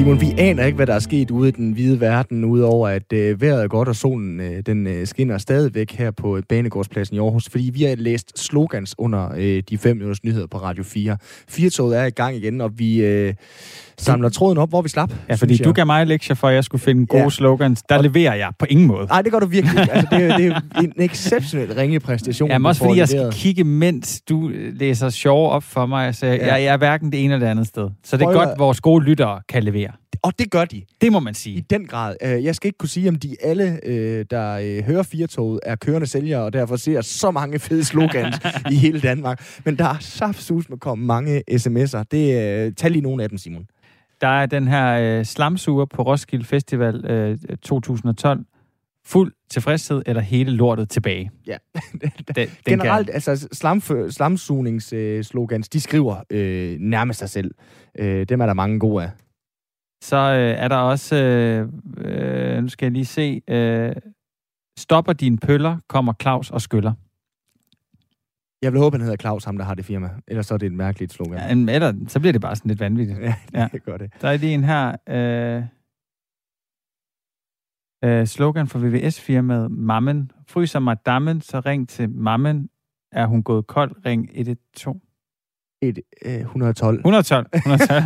Simon, vi aner ikke, hvad der er sket ude i den hvide verden, udover at øh, vejret er godt, og solen øh, den øh, skinner stadigvæk her på Banegårdspladsen i Aarhus, fordi vi har læst slogans under øh, de fem minutters nyheder på Radio 4. Firetoget er i gang igen, og vi øh, samler tråden op, hvor vi slap. Ja, fordi du gav mig lektier for, at jeg skulle finde gode ja. slogans. Der og... leverer jeg på ingen måde. Nej, det gør du virkelig. Altså, det, er, det er en exceptionel ringe præstation. Ja, også fordi jeg skal kigge, mens du øh, læser sjove op for mig. Så jeg, ja. jeg er hverken det ene eller det andet sted. Så det er godt, at vores gode lyttere kan levere. Og det gør de. Det må man sige. I den grad. Øh, jeg skal ikke kunne sige, om de alle, øh, der hører Firtoget, er kørende sælgere, og derfor ser så mange fede slogans i hele Danmark. Men der er saftsus med kommet mange sms'er. Det, tag lige nogle af dem, Simon. Der er den her øh, slamsuger på Roskilde Festival øh, 2012. Fuld tilfredshed eller hele lortet tilbage? Ja. den, den Generelt, kan... altså slam, slamsugningsslogans, de skriver øh, nærmest sig selv. Øh, dem er der mange gode af. Så øh, er der også, øh, øh, nu skal jeg lige se, øh, stopper dine pøller, kommer Claus og skyller. Jeg vil håbe, han hedder Claus, ham der har det firma. Ellers så er det et mærkeligt slogan. Ja, eller så bliver det bare sådan lidt vanvittigt. Ja, det ja. gør det. Der er lige en her. Øh, øh, slogan for VVS-firmaet. Mammen. Fryser mig dammen, så ring til mammen. Er hun gået kold? Ring 112 et, øh, 112. 112. 112.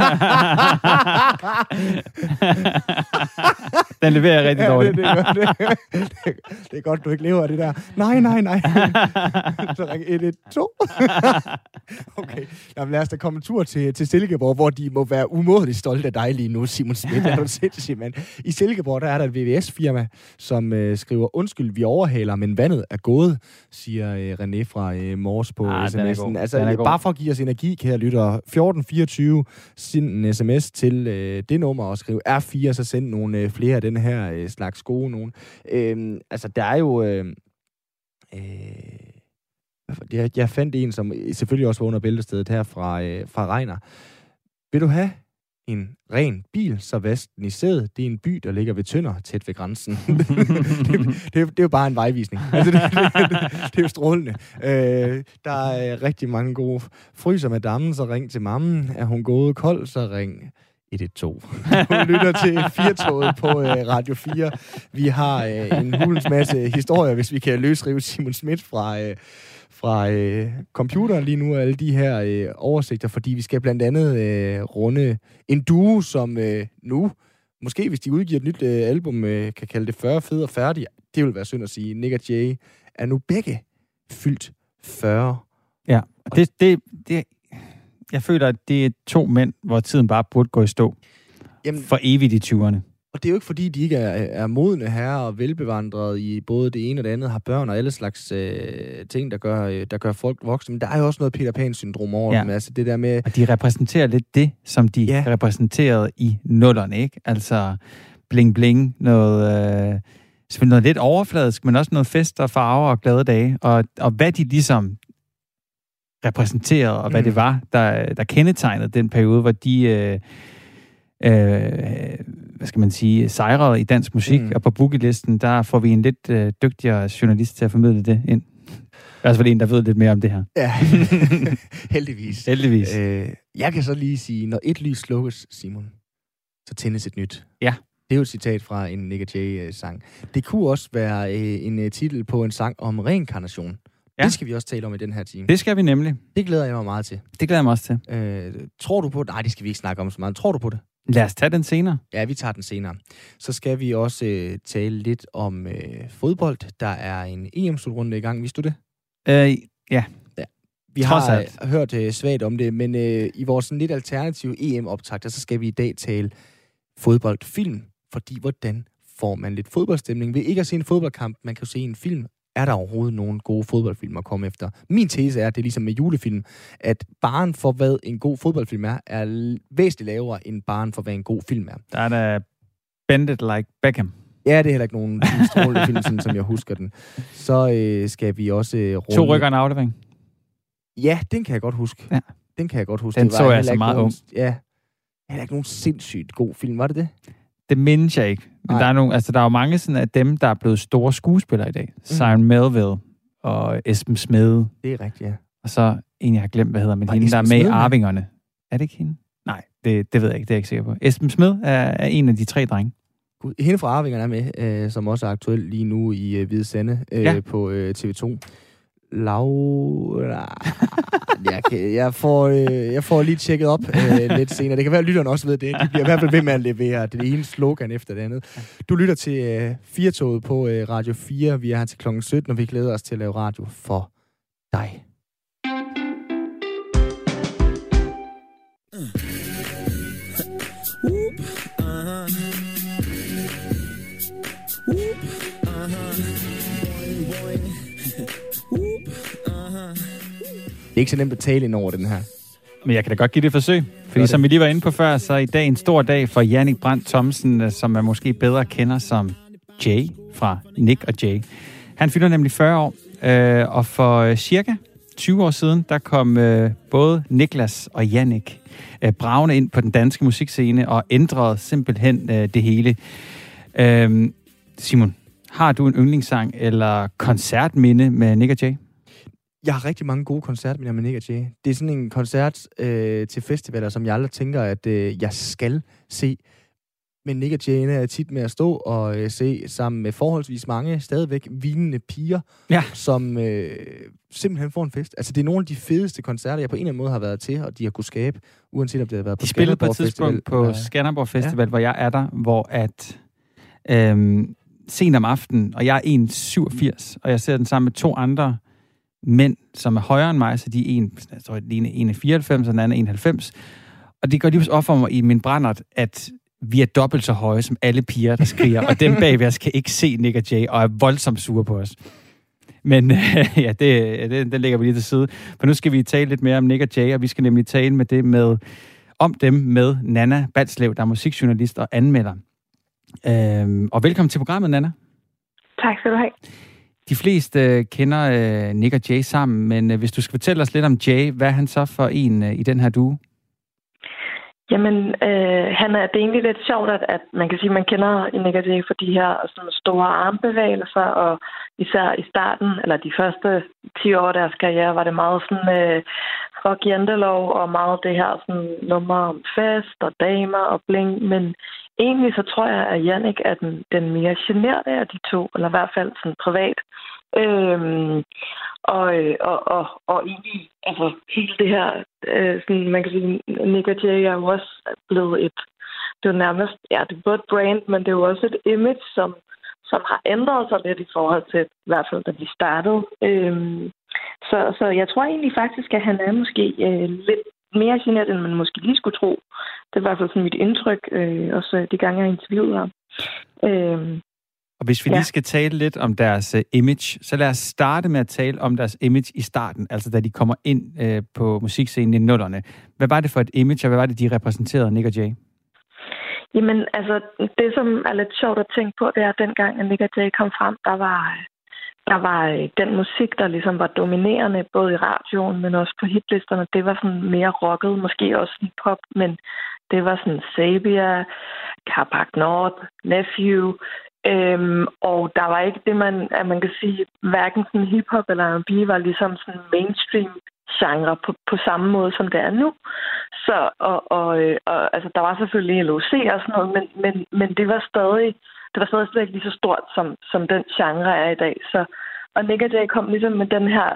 Den leverer jeg rigtig dårligt. Ja, det, det, det, det, det er godt, du ikke lever af det der. Nej, nej, nej. Så ring 112. okay, Jamen, lad os da komme en tur til, til Silkeborg, hvor de må være umådeligt stolte af dig lige nu, Simon Schmidt. Er du sindssygt, mand? I Silkeborg, der er der et VVS-firma, som øh, skriver, undskyld, vi overhaler, men vandet er gået, siger øh, René fra øh, Mors på ah, sms'en. Altså, bare for at give os energi energi, kære lytter. 1424, send en sms til øh, det nummer og skriv R4, så send nogle øh, flere af den her øh, slags gode nogen. Øh, altså, der er jo... Øh, øh, jeg, jeg fandt en, som selvfølgelig også var under bæltestedet her fra, øh, fra Regner. Vil du have en ren bil, så Vesten i sædet. det er en by, der ligger ved Tønder, tæt ved grænsen. det, det, det, er jo bare en vejvisning. Altså, det, det, det, det er jo strålende. Øh, der er øh, rigtig mange gode fryser med dammen, så ring til mammen. Er hun gået kold, så ring 112. Hun lytter til Firtoget på øh, Radio 4. Vi har øh, en hulens masse historier, hvis vi kan løsrive Simon Schmidt fra... Øh, fra øh, computeren lige nu, alle de her øh, oversigter, fordi vi skal blandt andet øh, runde en duo, som øh, nu, måske hvis de udgiver et nyt øh, album, øh, kan kalde det 40 fed og færdig. Det vil være synd at sige. Nick og Jay er nu begge fyldt 40. Ja, det, det, det, jeg føler, at det er to mænd, hvor tiden bare burde gå i stå. Jamen, for evigt i 20'erne. Og det er jo ikke, fordi de ikke er, er modne herrer og velbevandrede i både det ene og det andet, har børn og alle slags øh, ting, der gør, øh, der gør folk voksne. Men der er jo også noget Peter Pan-syndrom over ja. dem. Altså det der med... Og de repræsenterer lidt det, som de ja. repræsenterede i nullerne, ikke? Altså bling-bling, noget... Øh, selvfølgelig noget lidt overfladisk, men også noget fest og farver og glade dage. Og, og hvad de ligesom repræsenterede, og hvad mm. det var, der, der kendetegnede den periode, hvor de... Øh, øh, hvad skal man sige, sejrede i dansk musik, mm. og på boogie-listen, der får vi en lidt øh, dygtigere journalist til at formidle det ind. I hvert fald en, der ved lidt mere om det her. Ja, heldigvis. Heldigvis. Øh, jeg kan så lige sige, når et lys slukkes, Simon, så tændes et nyt. Ja. Det er jo et citat fra en Nick Jay-sang. Det kunne også være øh, en uh, titel på en sang om reinkarnation. Ja. Det skal vi også tale om i den her time. Det skal vi nemlig. Det glæder jeg mig meget til. Det glæder jeg mig også til. Øh, tror du på det? Nej, det skal vi ikke snakke om så meget. Tror du på det? Lad os tage den senere. Ja, vi tager den senere. Så skal vi også øh, tale lidt om øh, fodbold. Der er en EM-slutrunde i gang. Vidste du det? Øh, ja. ja. Vi Trods har alt. hørt øh, svagt om det, men øh, i vores sådan lidt alternative EM-optagter, så skal vi i dag tale fodboldfilm. Fordi hvordan får man lidt fodboldstemning ved ikke at se en fodboldkamp? Man kan jo se en film er der overhovedet nogen gode fodboldfilm at komme efter? Min tese er, at det er ligesom med julefilm, at baren for, hvad en god fodboldfilm er, er væsentligt lavere end baren for, hvad en god film er. Der er der Bendit Like Beckham. Ja, det er heller ikke nogen strålende film, sådan, som jeg husker den. Så øh, skal vi også øh, runde... To rykker en aflevering. Ja, den kan jeg godt huske. Ja. Den kan jeg godt huske. Den det var så jeg så meget nogen, ung. Ja. Heller ikke nogen sindssygt god film, var det det? Det mindes jeg ikke. Men der er, nogle, altså, der er jo mange sådan, af dem, der er blevet store skuespillere i dag. Mm. Simon Melville og Esben Smede. Det er rigtigt, ja. Og så en, jeg har glemt, hvad hedder, men hende, der er med i Arvingerne. Er det ikke hende? Nej, Det, det ved jeg ikke, det er jeg ikke sikker på. Esben Smed er, er en af de tre drenge. Hende fra Arvingerne er med, øh, som også er aktuel lige nu i øh, Hvide Sande øh, ja. på øh, TV2. Laura... jeg, kan, jeg, får, øh, jeg får lige tjekket op øh, lidt senere. Det kan være, at lytterne også ved det. De bliver i hvert fald ved med at levere det ene slogan efter det andet. Du lytter til øh, Firtoget på øh, Radio 4. Vi er her til kl. 17, og vi glæder os til at lave radio for dig. Det er ikke så nemt at tale ind over den her. Men jeg kan da godt give det et forsøg. Fordi det. som vi lige var inde på før, så er i dag en stor dag for Jannik Brandt Thomsen, øh, som man måske bedre kender som Jay fra Nick og Jay. Han fylder nemlig 40 år, øh, og for øh, cirka 20 år siden, der kom øh, både Niklas og Jannik øh, bravende ind på den danske musikscene og ændrede simpelthen øh, det hele. Øh, Simon, har du en yndlingssang eller koncertminde med Nick og Jay? Jeg har rigtig mange gode koncertminder med og Jay. Det er sådan en koncert øh, til festivaler, som jeg aldrig tænker, at øh, jeg skal se. Men Nick og Jay er tit med at stå og øh, se sammen med forholdsvis mange stadigvæk vinende piger, ja. som øh, simpelthen får en fest. Altså, det er nogle af de fedeste koncerter, jeg på en eller anden måde har været til, og de har kunne skabe, uanset om det har været på De spillede på et tidspunkt Festival. på Skanderborg Festival, ja. hvor jeg er der, hvor at øh, sent om aftenen, og jeg er 1,87, og jeg ser den sammen med to andre mænd, som er højere end mig, så de er en, jeg tror, den ene er 94, og den anden er 91. Og det går lige op for mig i min brændert, at vi er dobbelt så høje som alle piger, der skriger, og dem bagved os kan ikke se Nick og Jay, og er voldsomt sure på os. Men ja, det, det, den lægger vi lige til side. For nu skal vi tale lidt mere om Nick og Jay, og vi skal nemlig tale med det med, om dem med Nana Balslev, der er musikjournalist og anmelder. Øhm, og velkommen til programmet, Nana. Tak skal du have. De fleste øh, kender øh, Nick og Jay sammen, men øh, hvis du skal fortælle os lidt om Jay, hvad er han så for en øh, i den her duo? Jamen, øh, han er, det er egentlig lidt sjovt, at, at man kan sige, at man kender Nick og Jay for de her sådan store armbevægelser, og især i starten, eller de første 10 år af deres karriere, var det meget sådan øh, rock og meget det her sådan, nummer om fest og damer og bling, men egentlig så tror jeg, at Jannik er den, den mere generede af de to, eller i hvert fald sådan privat. Øhm, og, øh, og, og, og egentlig, altså hele det her, øh, sådan, man kan sige, Nick og Jay er jo også blevet et, det er nærmest, ja, det er både et brand, men det er jo også et image, som, som har ændret sig lidt i forhold til, i hvert fald da vi startede. Øhm, så, så jeg tror egentlig faktisk, at han er måske øh, lidt mere generet, end man måske lige skulle tro. Det var i hvert fald sådan mit indtryk, øh, også de gange, jeg interviewede ham. Øh, og hvis vi ja. lige skal tale lidt om deres uh, image, så lad os starte med at tale om deres image i starten, altså da de kommer ind uh, på musikscenen i nullerne. Hvad var det for et image, og hvad var det, de repræsenterede, Nick og Jay? Jamen, altså, det som er lidt sjovt at tænke på, det er, at dengang at Nick og Jay kom frem, der var, der var øh, den musik, der ligesom var dominerende, både i radioen, men også på hitlisterne, det var sådan mere rocket, måske også hip-hop, men det var sådan Sabia, Carpac Nord, Nephew, øhm, og der var ikke det, man, at man kan sige, hverken sådan hiphop eller R&B var ligesom sådan mainstream genre på, på samme måde, som det er nu. Så, og, og, øh, og altså, der var selvfølgelig LOC og sådan noget, men, men, men det var stadig det var stadig slet ikke lige så stort, som, som den genre er i dag. Så, og Nick Day kom ligesom med den her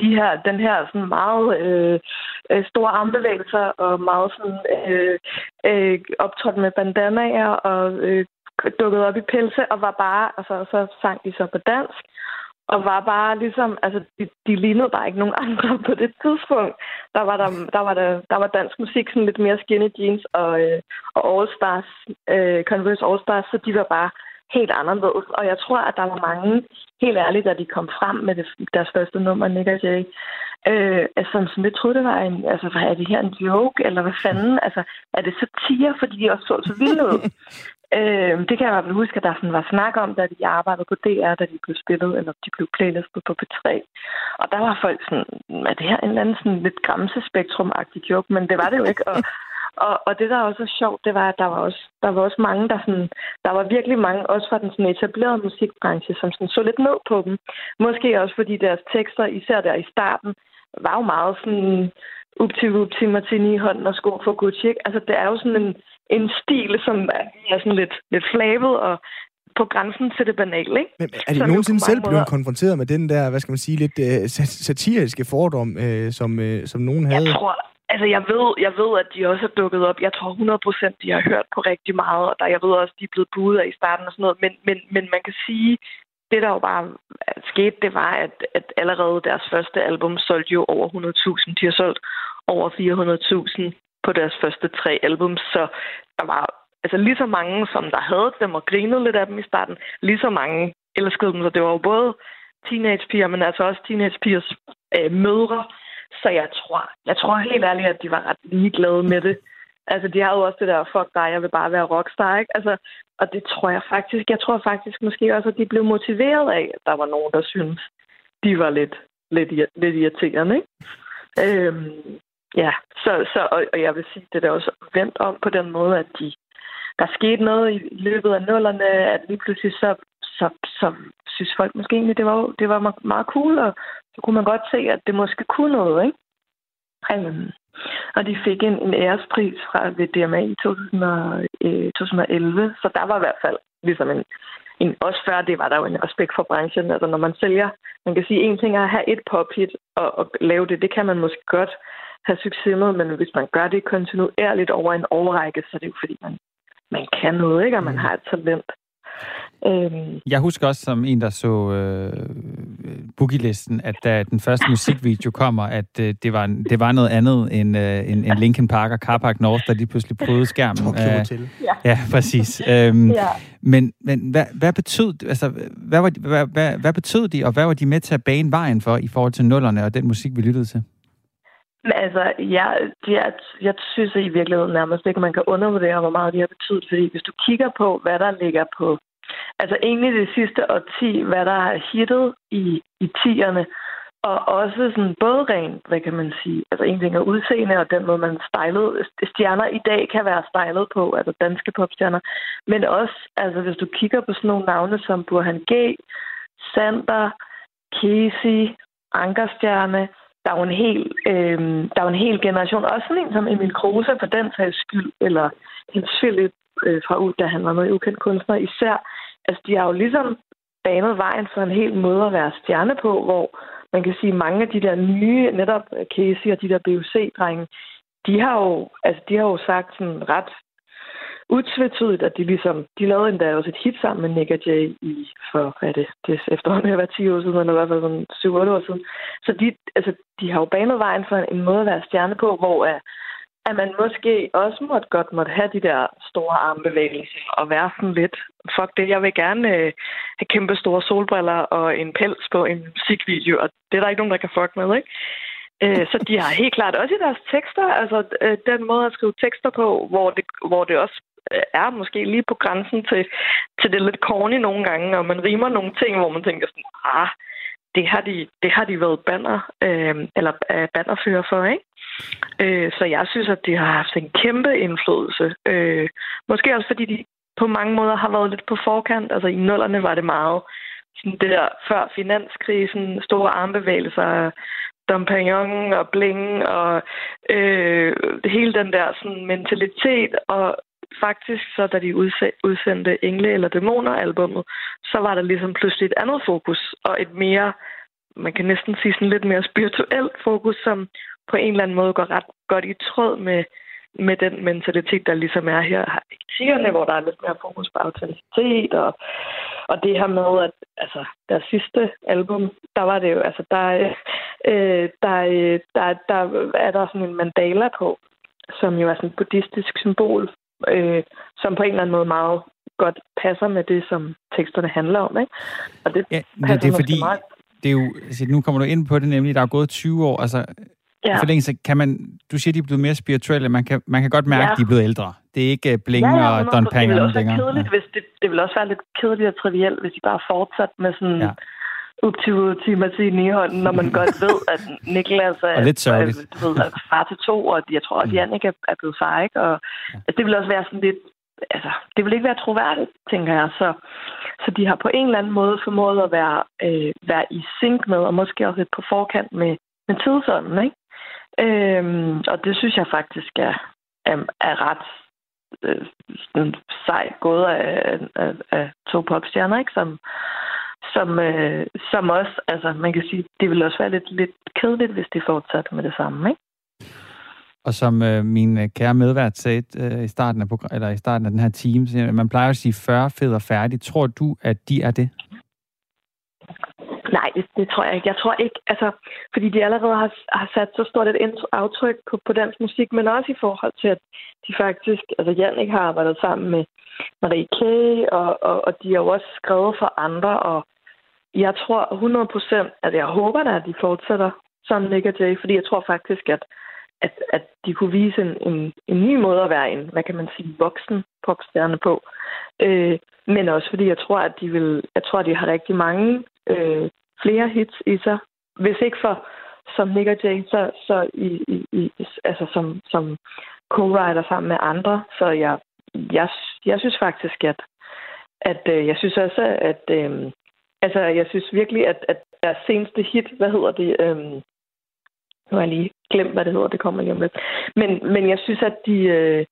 de her, den her sådan meget øh, øh, store armbevægelser og meget sådan øh, øh, optrådt med bandanaer og øh, dukket op i pelse og var bare, altså så sang de så på dansk og var bare ligesom, altså de, de lignede bare ikke nogen andre på det tidspunkt. Der var der, der var der, der var dansk musik sådan lidt mere skinny jeans og, øh, og All Stars, øh, Converse All Stars, så de var bare helt anderledes. Og jeg tror, at der var mange, helt ærligt, da de kom frem med det, deres første nummer, Nick og Jay, øh, altså, som lidt troede, det var en, altså, er det her en joke, eller hvad fanden? Altså, er det satire, fordi de også så så vildt ud? Øh, det kan jeg i hvert fald huske, at der sådan var snak om, da de arbejdede på DR, da de blev spillet, eller de blev playlistet på P3. Og der var folk sådan, er det her en eller anden sådan lidt græmsespektrum-agtig joke? Men det var det jo ikke. Og, og, og det, der også er sjovt, det var, at der var også, der var også mange, der sådan, der var virkelig mange, også fra den sådan etablerede musikbranche, som sådan så lidt ned på dem. Måske også fordi deres tekster, især der i starten, var jo meget sådan Upti Upti Martini i hånden og sko for Gucci. Ikke? Altså, det er jo sådan en, en stil, som er sådan lidt, lidt flabet og på grænsen til det banale, ikke? Men er de som nogensinde selv blevet måder... konfronteret med den der, hvad skal man sige, lidt uh, satiriske fordom, uh, som, uh, som nogen havde? Jeg tror, altså jeg ved, jeg ved, at de også er dukket op. Jeg tror 100 procent, de har hørt på rigtig meget, og der, jeg ved også, de er blevet budet af i starten og sådan noget. Men, men, men man kan sige, det der jo bare skete, det var, at, at allerede deres første album solgte jo over 100.000. De har solgt over 400.000 på deres første tre album, så der var altså lige så mange, som der havde dem og grinede lidt af dem i starten, lige så mange elskede dem. Så det var jo både teenagepiger, men altså også teenagepigers øh, mødre. Så jeg tror, jeg tror helt ærligt, at de var ret ligeglade med det. Altså, de har jo også det der, fuck dig, jeg vil bare være rockstar, ikke? Altså, og det tror jeg faktisk, jeg tror faktisk måske også, at de blev motiveret af, at der var nogen, der syntes, de var lidt, lidt, lidt irriterende, ikke? Øhm, ja, så, så og, og jeg vil sige, det er også vendt om på den måde, at de, der skete noget i løbet af nullerne, at lige pludselig så, så, så synes folk måske egentlig, det var, det var meget cool, og så kunne man godt se, at det måske kunne noget, ikke? Um, og de fik en, en ærespris fra ved DMA i 2011, øh, så der var i hvert fald ligesom en, en, også før det var der jo en respekt for branchen. Altså når man sælger, man kan sige, en ting er at have et pop-hit og, og lave det, det kan man måske godt have succes med, men hvis man gør det kontinuerligt over en overrække, så er det jo fordi, man man kan noget, ikke? Og man mm. har et talent. Øhm. Jeg husker også som en, der så øh, Boogie-listen, at da den første musikvideo kommer, at øh, det, var, det var noget andet end, øh, end, end Linkin Park og Car Park North, der lige pludselig prøvede skærmen. Øh, ja. ja, præcis. Øhm, ja. Men, men hvad, hvad, betød, altså, hvad, var, hvad, hvad, hvad betød de, og hvad var de med til at bane vejen for i forhold til nullerne og den musik, vi lyttede til? Altså, jeg, jeg, jeg synes i virkeligheden nærmest ikke, man kan undervurdere, hvor meget de har betydet. Fordi hvis du kigger på, hvad der ligger på... Altså egentlig det sidste årti, hvad der har hittet i, i tierne, og også sådan både rent, hvad kan man sige, altså en ting er udseende, og den måde, man stylet, stjerner i dag kan være stylet på, altså danske popstjerner, men også, altså hvis du kigger på sådan nogle navne som Burhan G, Sander, Casey, Ankerstjerne, der er jo en hel, øh, der er jo en hel generation. Også sådan en som Emil Kruse for den sags skyld, eller Hans Philip øh, fra ud, da han var med i ukendt kunstner især. Altså, de har jo ligesom banet vejen for en hel måde at være stjerne på, hvor man kan sige, mange af de der nye, netop Casey og de der BUC-drenge, de har jo, altså, de har jo sagt sådan ret utvetydigt, at de ligesom, de lavede endda også et hit sammen med Nick og Jay i, for, hvad er det, det er efterhånden har været 10 år siden, eller i hvert fald sådan 7-8 år siden. Så de, altså, de har jo banet vejen for en måde at være stjerne på, hvor at, at man måske også måtte godt måtte have de der store armbevægelser og være sådan lidt, fuck det, jeg vil gerne øh, have kæmpe store solbriller og en pels på en musikvideo, og det er der ikke nogen, der kan fuck med, ikke? Øh, så de har helt klart også i deres tekster, altså øh, den måde at skrive tekster på, hvor det, hvor det også Øh, er måske lige på grænsen til, til det lidt corny nogle gange, og man rimer nogle ting, hvor man tænker sådan, ah, det har de, det har de været banner, øh, eller øh, bannerfører for, ikke? Øh, så jeg synes, at de har haft en kæmpe indflydelse. Øh, måske også fordi de på mange måder har været lidt på forkant. Altså i nullerne var det meget sådan det der før finanskrisen, store armbevægelser, Dompagnon og Bling og øh, hele den der sådan mentalitet og faktisk, så da de udsendte Engle eller Dæmoner-albummet, så var der ligesom pludselig et andet fokus, og et mere, man kan næsten sige sådan lidt mere spirituelt fokus, som på en eller anden måde går ret godt i tråd med, med den mentalitet, der ligesom er her. I tigerne, hvor der er lidt mere fokus på autenticitet, og, og det her med, at altså, deres sidste album, der var det jo, altså, der, øh, der, øh, der, der er der sådan en mandala på, som jo er sådan et buddhistisk symbol øh, som på en eller anden måde meget godt passer med det, som teksterne handler om. Ikke? Og det, ja, det, det er fordi, meget. det er jo, altså, nu kommer du ind på det nemlig, der er gået 20 år, altså Ja. Forlængelse, kan man, du siger, de er blevet mere spirituelle. Man kan, man kan godt mærke, ja. at de er blevet ældre. Det er ikke Bling ja, ja, og Don Pang. Det vil, kedeligt, ja. hvis det, det vil også være lidt kedeligt og trivielt, hvis de bare fortsat med sådan ja. Up til til Martini i hånden, når man godt ved, at Niklas er, og lidt sørgeligt. er, ved, er far til to, og jeg tror, at mm. Jannik er, er blevet far, ikke? Og altså, det vil også være sådan lidt altså, det vil ikke være troværdigt, tænker jeg. Så, så de har på en eller anden måde formået at være, øh, være i sync med, og måske også lidt på forkant med, med tidsånden, ikke? Øhm, og det synes jeg faktisk er, er, er ret øh, sej gået af, af, af to popstjerner, ikke? Som, som, øh, som også, altså man kan sige, det vil også være lidt, lidt kedeligt, hvis de fortsatte med det samme, ikke? Og som øh, min øh, kære medvært sagde øh, i, starten af, eller i starten af den her time, man plejer at sige 40 fed og færdig. Tror du, at de er det? Nej, det, det tror jeg ikke. Jeg tror ikke, altså, fordi de allerede har, har sat så stort et aftryk på, på dansk musik, men også i forhold til, at de faktisk, altså Jannik har arbejdet sammen med Marie K., og, og, og de har jo også skrevet for andre, og jeg tror 100 procent, at jeg håber da, at de fortsætter som Nick og Jay, fordi jeg tror faktisk, at, at, at de kunne vise en, en, en ny måde at være en, hvad kan man sige, voksen popstjerne på. Øh, men også fordi jeg tror, at de vil, jeg tror, at de har rigtig mange øh, flere hits i sig. Hvis ikke for som Nick og Jay, så, så i, i, i, altså som, som co-writer sammen med andre. Så jeg, jeg, jeg synes faktisk, at, at øh, jeg synes også, at øh, altså, jeg synes virkelig, at, at deres seneste hit, hvad hedder det, øh, nu har jeg lige glemt, hvad det hedder, det kommer lige om lidt. Men, men jeg synes, at de, øh,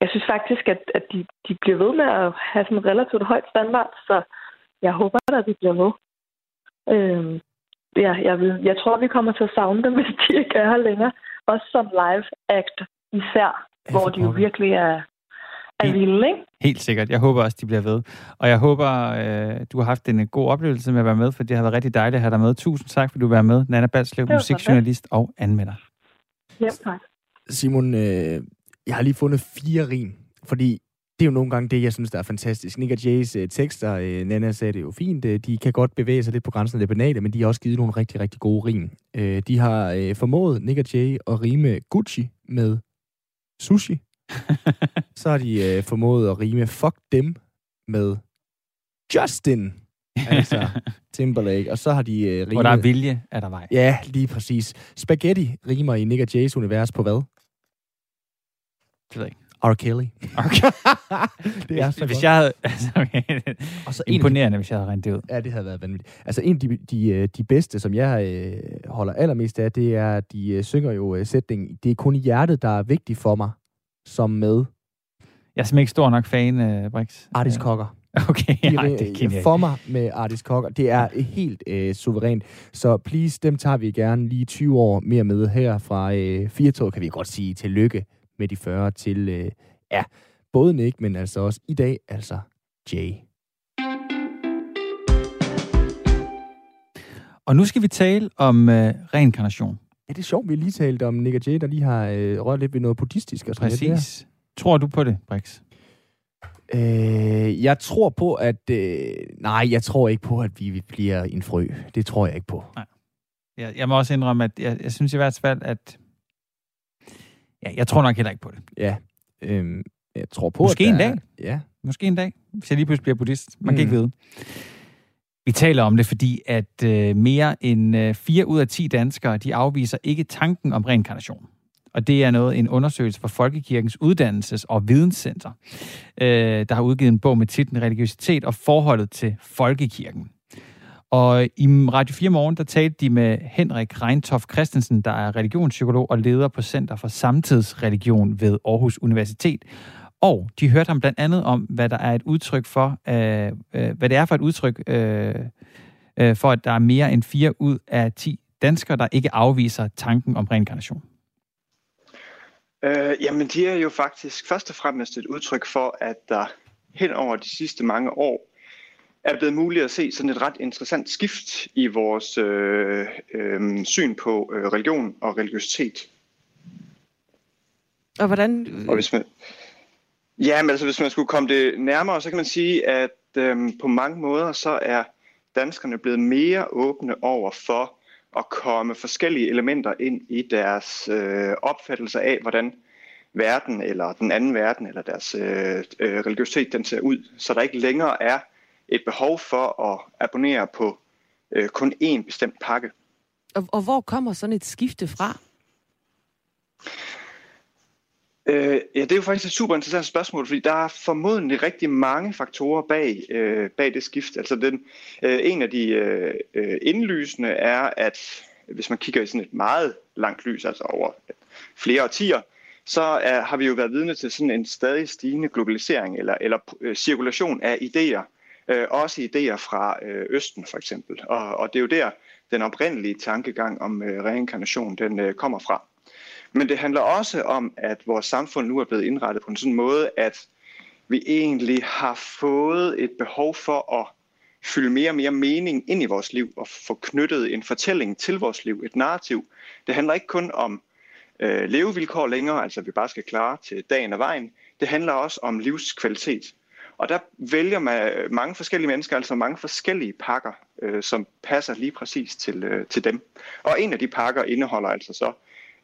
jeg synes faktisk, at, at de, de bliver ved med at have sådan en relativt højt standard, så jeg håber, at de bliver ved. Øh, ja, jeg, vil, jeg tror, vi kommer til at savne dem, hvis de ikke er her længere. Også som live act især, hvor de jo virkelig er helt, vilde, ikke? Helt sikkert. Jeg håber også, de bliver ved. Og jeg håber, øh, du har haft en god oplevelse med at være med, for det har været rigtig dejligt at have dig med. Tusind tak, for du var med. Nana Balslev, musikjournalist og anmelder. Ja, tak. Simon, øh, jeg har lige fundet fire rim, fordi det er jo nogle gange det, jeg synes, der er fantastisk. Nick og Jays uh, tekster, uh, Nana sagde det jo fint, uh, de kan godt bevæge sig lidt på grænsen af det banale, men de har også givet nogle rigtig, rigtig gode rim. Uh, de har uh, formået, Nick og Jay, at rime Gucci med sushi. Så har de uh, formået at rime fuck dem med Justin. altså Timberlake. Og så har de uh, rimet... Hvor der er vilje, er der vej. Ja, lige præcis. Spaghetti rimer i Nick og Jays univers på hvad? Det ved jeg ikke. R. Kelly. Okay. det er så hvis godt. jeg havde... Altså, okay. Og så Imponerende, de, hvis jeg havde regnet det ud. Ja, det havde været vanvittigt. Altså, en af de, de, øh, de bedste, som jeg øh, holder allermest af, det er, at de øh, synger jo øh, sætningen, det er kun hjertet, der er vigtigt for mig, som med... Jeg er simpelthen ikke stor nok fan, øh, Brix. Artis Kokker. Okay, Ej, det kender jeg For mig med Artis Kokker. Det er helt øh, suverænt. Så please, dem tager vi gerne lige 20 år mere med her fra øh, 4 kan vi godt sige tillykke med de 40 til, øh, ja, både Nick, men altså også i dag, altså Jay. Og nu skal vi tale om øh, reinkarnation. Ja, det er sjovt, vi lige talte om Nick Jay, der lige har øh, rørt lidt ved noget buddhistisk. Og sådan Præcis. Tror du på det, Brix? Øh, jeg tror på, at... Øh, nej, jeg tror ikke på, at vi bliver en frø. Det tror jeg ikke på. Nej. Jeg, jeg må også indrømme, at jeg, jeg synes i hvert fald, at Ja, jeg tror nok heller ikke på det. Ja, øhm, jeg tror på, Måske at en dag. Er, ja. Måske en dag, hvis jeg lige pludselig bliver buddhist. Man mm. kan ikke mm. vide. Vi taler om det, fordi at øh, mere end øh, 4 ud af 10 danskere, de afviser ikke tanken om reinkarnation. Og det er noget, en undersøgelse fra Folkekirkens Uddannelses- og Videnscenter, øh, der har udgivet en bog med titlen Religiøsitet og forholdet til Folkekirken. Og i Radio 4 Morgen, der talte de med Henrik Reintoft Christensen, der er religionspsykolog og leder på Center for Samtidsreligion ved Aarhus Universitet. Og de hørte ham blandt andet om, hvad der er et udtryk for, øh, øh, hvad det er for et udtryk øh, øh, for, at der er mere end 4 ud af 10 danskere, der ikke afviser tanken om reinkarnation. Øh, jamen, de er jo faktisk først og fremmest et udtryk for, at der hen over de sidste mange år er blevet muligt at se sådan et ret interessant skift i vores øh, øh, syn på øh, religion og religiøsitet. Og hvordan... Og hvis man, ja, men altså hvis man skulle komme det nærmere, så kan man sige, at øhm, på mange måder så er danskerne blevet mere åbne over for at komme forskellige elementer ind i deres øh, opfattelse af, hvordan verden eller den anden verden eller deres øh, øh, religiøsitet den ser ud. Så der ikke længere er et behov for at abonnere på øh, kun én bestemt pakke. Og, og hvor kommer sådan et skifte fra? Øh, ja, det er jo faktisk et super interessant spørgsmål, fordi der er formodentlig rigtig mange faktorer bag, øh, bag det skift. Altså den, øh, en af de øh, øh indlysende er, at hvis man kigger i sådan et meget langt lys, altså over flere årtier, så er, har vi jo været vidne til sådan en stadig stigende globalisering eller, eller øh, cirkulation af idéer, øh, også idéer fra øh, Østen for eksempel. Og, og det er jo der, den oprindelige tankegang om øh, reinkarnation, den øh, kommer fra. Men det handler også om, at vores samfund nu er blevet indrettet på en sådan måde, at vi egentlig har fået et behov for at fylde mere og mere mening ind i vores liv og få knyttet en fortælling til vores liv, et narrativ. Det handler ikke kun om øh, levevilkår længere, altså at vi bare skal klare til dagen og vejen. Det handler også om livskvalitet. Og der vælger man mange forskellige mennesker, altså mange forskellige pakker, øh, som passer lige præcis til, øh, til dem. Og en af de pakker indeholder altså så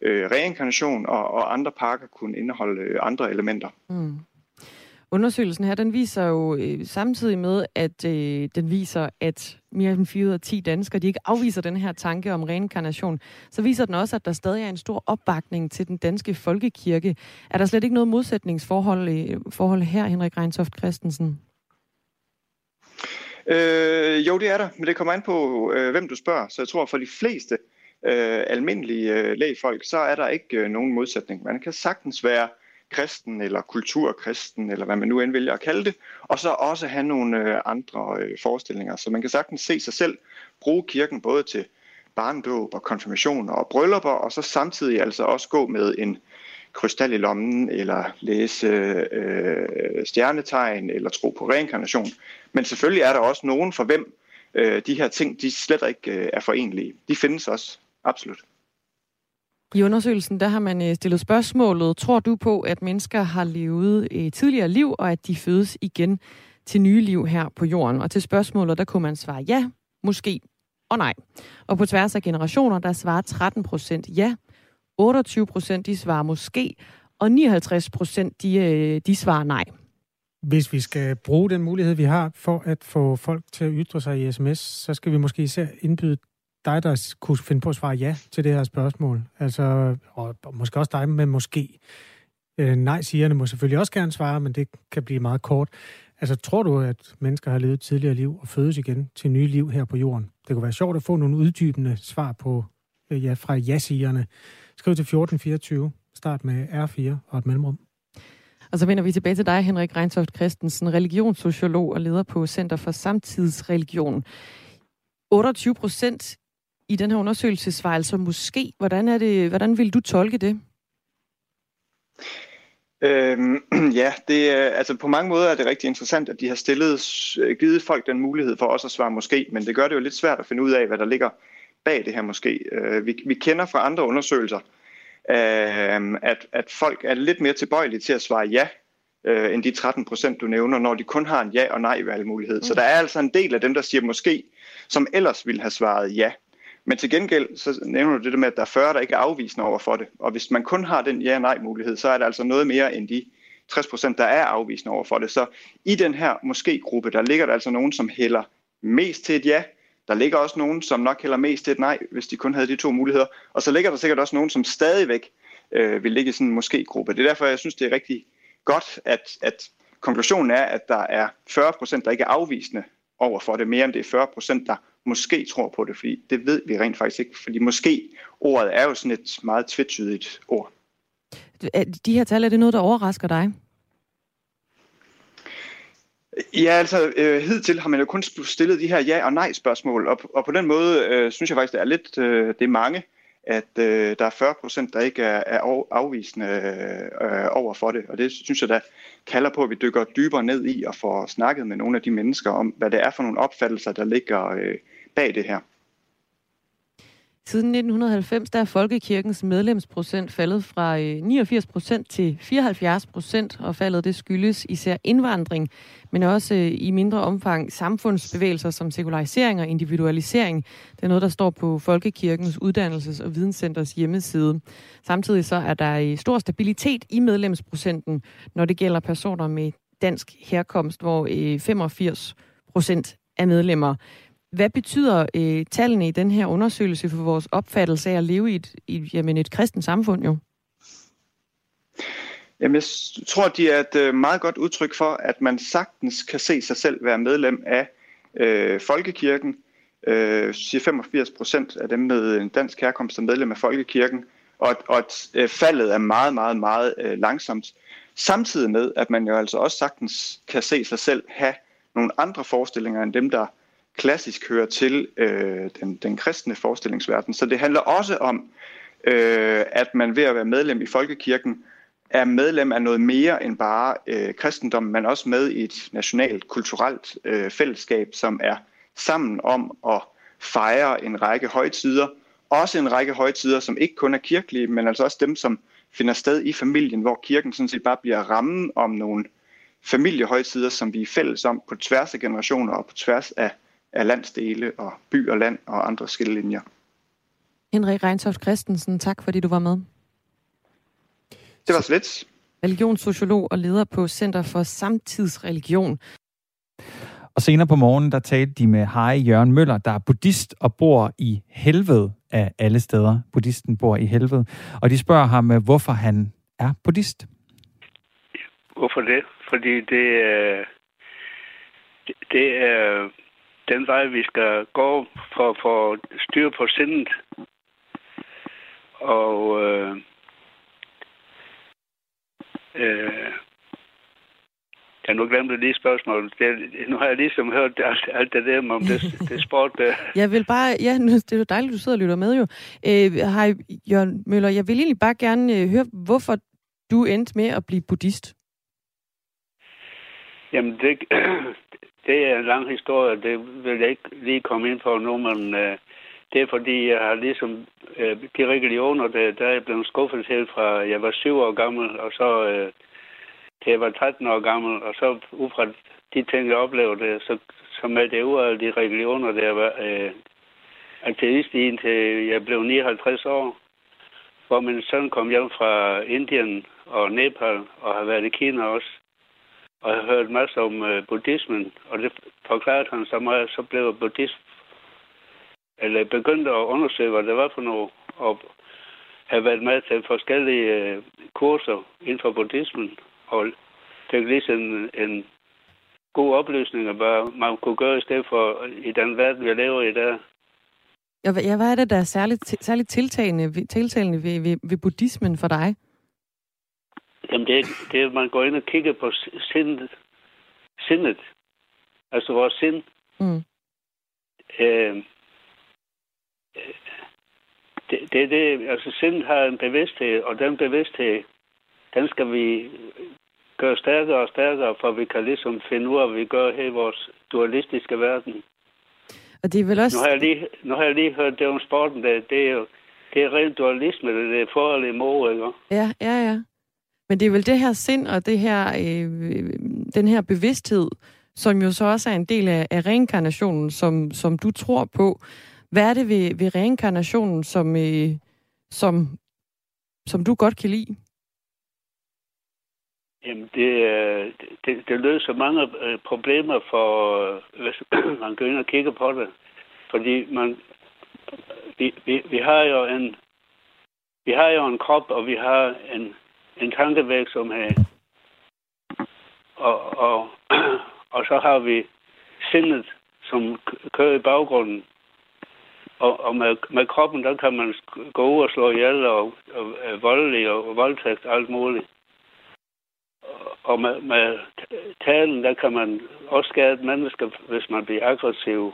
øh, reinkarnation, og, og andre pakker kunne indeholde øh, andre elementer. Mm. Undersøgelsen her, den viser jo øh, samtidig med, at øh, den viser, at mere end 4 ud af 10 danskere, de ikke afviser den her tanke om reinkarnation, så viser den også, at der stadig er en stor opbakning til den danske folkekirke. Er der slet ikke noget modsætningsforhold øh, forhold her, Henrik Reintoft Christensen? Øh, jo, det er der, men det kommer an på, øh, hvem du spørger. Så jeg tror, for de fleste øh, Øh, almindelige øh, lægfolk, så er der ikke øh, nogen modsætning. Man kan sagtens være kristen eller kulturkristen, eller hvad man nu end vælger at kalde det, og så også have nogle øh, andre øh, forestillinger. Så man kan sagtens se sig selv bruge kirken både til barndåb og konfirmationer og bryllupper, og så samtidig altså også gå med en krystal i lommen, eller læse øh, stjernetegn, eller tro på reinkarnation. Men selvfølgelig er der også nogen for hvem øh, de her ting, de slet ikke øh, er forenlige. De findes også, absolut. I undersøgelsen der har man øh, stillet spørgsmålet, tror du på, at mennesker har levet et tidligere liv, og at de fødes igen til nye liv her på jorden? Og til spørgsmålet, der kunne man svare ja, måske og nej. Og på tværs af generationer, der svarer 13 procent ja, 28 procent de svarer måske, og 59 procent de, øh, de svarer nej. Hvis vi skal bruge den mulighed, vi har for at få folk til at ytre sig i sms, så skal vi måske især indbyde dig, der kunne finde på at svare ja til det her spørgsmål. Altså, og måske også dig, men måske. Øh, nej-sigerne må selvfølgelig også gerne svare, men det kan blive meget kort. Altså, tror du, at mennesker har levet tidligere liv og fødes igen til nye liv her på jorden? Det kunne være sjovt at få nogle uddybende svar på, øh, ja, fra ja-sigerne. Skriv til 1424, start med R4 og et mellemrum. Og så vender vi tilbage til dig, Henrik Reintoft Christensen, religionssociolog og leder på Center for Samtidsreligion. 28 procent i den her undersøgelsesvej, altså måske. Hvordan, er det, hvordan vil du tolke det? Øhm, ja, det er, altså på mange måder er det rigtig interessant, at de har stillet, givet folk den mulighed for også at svare måske, men det gør det jo lidt svært at finde ud af, hvad der ligger bag det her måske. Øh, vi, vi kender fra andre undersøgelser, øh, at, at folk er lidt mere tilbøjelige til at svare ja, øh, end de 13 procent, du nævner, når de kun har en ja- og nej-valgmulighed. Mm. Så der er altså en del af dem, der siger måske, som ellers ville have svaret ja. Men til gengæld, så nævner du det der med, at der er 40, der ikke er afvisende over for det. Og hvis man kun har den ja-nej-mulighed, så er der altså noget mere end de 60 procent, der er afvisende over for det. Så i den her måske-gruppe, der ligger der altså nogen, som hælder mest til et ja. Der ligger også nogen, som nok hælder mest til et nej, hvis de kun havde de to muligheder. Og så ligger der sikkert også nogen, som stadigvæk øh, vil ligge i sådan en måske-gruppe. Det er derfor, jeg synes, det er rigtig godt, at, at konklusionen er, at der er 40 procent, der ikke er afvisende over for det, mere end det er 40 procent, der måske tror på det, fordi det ved vi rent faktisk ikke, fordi måske ordet er jo sådan et meget tvetydigt ord. De her tal, er det noget, der overrasker dig? Ja, altså øh, hidtil har man jo kun stillet de her ja- og nej-spørgsmål, og, og på den måde øh, synes jeg faktisk, det er lidt øh, det er mange, at øh, der er 40 procent, der ikke er, er afvisende øh, over for det. Og det synes jeg da kalder på, at vi dykker dybere ned i og får snakket med nogle af de mennesker om, hvad det er for nogle opfattelser, der ligger øh, bag det her. Siden 1990 der er folkekirkens medlemsprocent faldet fra øh, 89 procent til 74 procent, og faldet det skyldes især indvandring, men også øh, i mindre omfang samfundsbevægelser som sekularisering og individualisering. Det er noget, der står på Folkekirkens Uddannelses- og Videnscenters hjemmeside. Samtidig så er der øh, stor stabilitet i medlemsprocenten, når det gælder personer med dansk herkomst, hvor 85 procent er medlemmer. Hvad betyder øh, tallene i den her undersøgelse for vores opfattelse af at leve i et, i, jamen et kristent samfund jo? Jamen, jeg tror, de er et øh, meget godt udtryk for, at man sagtens kan se sig selv være medlem af øh, folkekirken, Øh, siger 85 procent af dem med en dansk herkomst er medlem af Folkekirken, og, og at øh, faldet er meget, meget, meget øh, langsomt. Samtidig med, at man jo altså også sagtens kan se sig selv have nogle andre forestillinger end dem, der klassisk hører til øh, den, den kristne forestillingsverden. Så det handler også om, øh, at man ved at være medlem i Folkekirken er medlem af noget mere end bare øh, kristendom, men også med i et nationalt, kulturelt øh, fællesskab, som er sammen om at fejre en række højtider. Også en række højtider, som ikke kun er kirkelige, men altså også dem, som finder sted i familien, hvor kirken sådan set bare bliver rammen om nogle familiehøjtider, som vi er fælles om på tværs af generationer og på tværs af, af landsdele og by og land og andre skillelinjer. Henrik Reintoft Christensen, tak fordi du var med. Det var slet. Religionssociolog og leder på Center for Samtidsreligion. Og senere på morgenen, der talte de med Harry Jørgen Møller, der er buddhist og bor i helvede af alle steder. Buddhisten bor i helvede. Og de spørger ham, hvorfor han er buddhist. Hvorfor det? Fordi det, det, det er den vej, vi skal gå for at få styr på sindet. Og øh, øh, jeg nu glemt lige spørgsmålet. Det, nu har jeg ligesom hørt alt, alt det der om det, det sport. Der. Jeg vil bare, ja, det er jo dejligt, du sidder og lytter med jo. Øh, hej, Jørgen Møller, jeg vil egentlig bare gerne øh, høre, hvorfor du endte med at blive buddhist. Jamen, det, det er en lang historie. Det vil jeg ikke lige komme ind på nu, men øh, det er fordi, jeg har ligesom øh, de religioner, der, der er jeg blevet skuffet til fra, jeg var syv år gammel, og så øh, til jeg var 13 år gammel, og så ud fra de ting, jeg oplevede, så, så med det ud af de religioner, der var øh, ateist til jeg blev 59 år, hvor min søn kom hjem fra Indien og Nepal, og har været i Kina også, og har hørt masser om øh, buddhismen, og det forklarede han så meget, så blev jeg buddhist, eller begyndte at undersøge, hvad det var for noget, og have været med til forskellige øh, kurser inden for buddhismen, og fik ligesom en, en god oplysning, af, hvad man kunne gøre i stedet for i den verden, vi lever i der. Ja, hvad er det, der er særligt, særligt tiltagende, tiltalende ved, ved, ved buddhismen for dig? Jamen, det er, det er, at man går ind og kigger på sindet. sindet. Altså vores sind. Mm. Øh, det, det, det, altså sind har en bevidsthed, og den bevidsthed, den skal vi gøre stærkere og stærkere, for vi kan ligesom finde ud af, hvad vi gør her i vores dualistiske verden. Og det er vel også... Nu har jeg lige, nu har jeg lige hørt det om sporten, det, det er jo det er rent dualisme, det, det er for eller imod, ikke? Ja, ja, ja. Men det er vel det her sind og det her, øh, den her bevidsthed, som jo så også er en del af, af reinkarnationen, som, som du tror på. Hvad er det ved, ved reinkarnationen, som, øh, som, som du godt kan lide? Jamen, det, øh, det, det løser mange øh, problemer for, øh, hvis man går ind og kigger på det. Fordi man, vi, vi, vi har jo en vi har jo en krop, og vi har en, en tankevirksomhed. Og, og, og så har vi sindet, som kører i baggrunden. Og, og med, med kroppen, der kan man gå ud og slå ihjel og, og, og voldelig og voldtægt alt muligt og med, med talen, der kan man også skade mennesker, hvis man bliver aggressiv.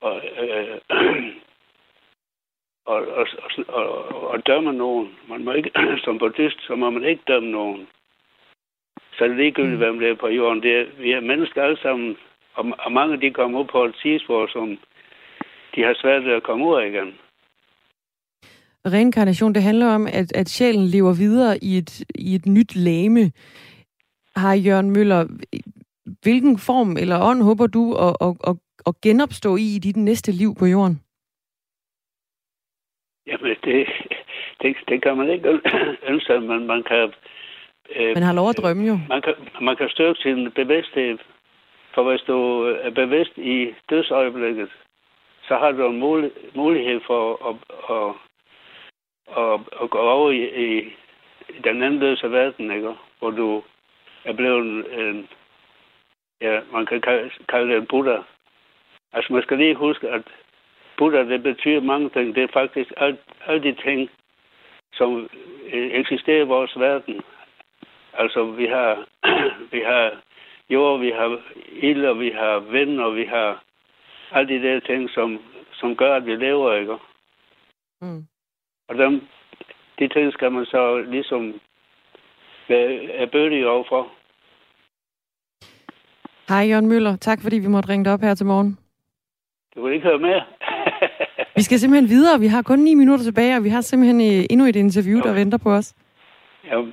Og, øh, og, og, og, og dømme nogen. Man må ikke, som buddhist, så må man ikke dømme nogen. Så det er ligegyldigt, hvem det er på jorden. Det er, vi er mennesker alle sammen, og, og mange de kommer ud på et tidsspor, som de har svært ved at komme ud af igen reinkarnation, det handler om, at, at sjælen lever videre i et, i et nyt lame. Har Jørgen Møller, hvilken form eller ånd håber du at, at, at, at genopstå i i dit næste liv på jorden? Jamen, det, det, det kan man ikke ønske, men man kan... Øh, man har lov at drømme jo. Man kan, man kan styrke sin bevidsthed. For hvis du er bevidst i dødsøjeblikket, så har du en mulighed for at, at og, og gå over i, i, den anden løse verden, ikke? hvor du er blevet en, ja, man kan kalde, kalde det en Buddha. Altså, man skal lige huske, at Buddha, det betyder mange ting. Det er faktisk alt, alle de ting, som øh, eksisterer i vores verden. Altså, vi har, vi har jord, vi har ild, og vi har vind, og vi har alle de der ting, som, som gør, at vi lever, ikke? Mm. Og dem, de ting skal man så ligesom være bødig overfor. Hej Jørgen Møller. Tak fordi vi måtte ringe op her til morgen. Du vil ikke høre mere. vi skal simpelthen videre. Vi har kun 9 minutter tilbage, og vi har simpelthen øh, endnu et interview, der venter på os. Jamen,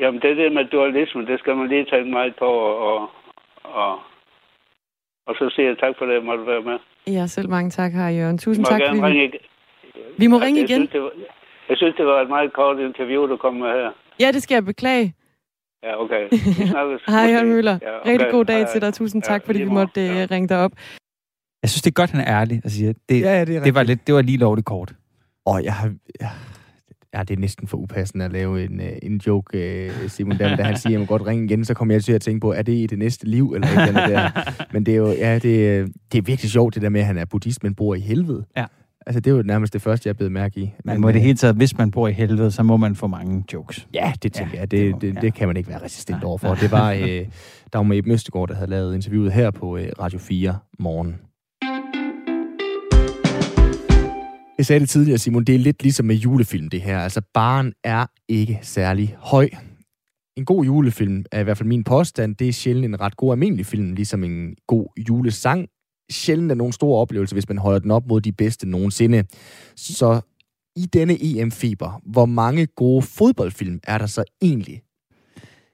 jamen det der med dualisme, det skal man lige tænke meget på, og, og, og så siger jeg tak for det, jeg måtte være med. Ja, selv mange tak, her Jørgen. Tusind tak. Fordi ringe... Vi må ringe igen. Jeg synes, det var, jeg synes, det var et meget kort interview, du kom med her. Ja, det skal jeg beklage. Ja, okay. Hej, Jørgen Møller. Ja, okay. Rigtig god dag til dig. Tusind tak, ja, fordi vi måtte ja. Øh, ringe dig op. Jeg synes, det er godt, han er ærlig og siger, det, ja, ja, det, er det, var, lidt, det var lige lovligt kort. Og jeg har... Ja, ja, det er næsten for upassende at lave en, øh, en joke, øh, Simon, der, da han siger, at jeg må godt ringe igen, så kommer jeg til at tænke på, er det i det næste liv, eller ikke der. Men det er jo, ja, det, det er virkelig sjovt, det der med, at han er buddhist, men bor i helvede. Ja. Altså, det er jo nærmest det første, jeg er blevet mærke i. Man må i det hele taget, hvis man bor i helvede, så må man få mange jokes. Ja, det tænker ja, jeg. Det, det, det, ja. det kan man ikke være resistent overfor. Det var øh, Dagmar Eb Møstegård, der havde lavet interviewet her på øh, Radio 4 morgen. Jeg sagde det tidligere, Simon, det er lidt ligesom med julefilm, det her. Altså, baren er ikke særlig høj. En god julefilm er i hvert fald min påstand. Det er sjældent en ret god almindelig film, ligesom en god julesang sjældent er nogen stor oplevelse, hvis man holder den op mod de bedste nogensinde. Så i denne EM-fiber, hvor mange gode fodboldfilm er der så egentlig?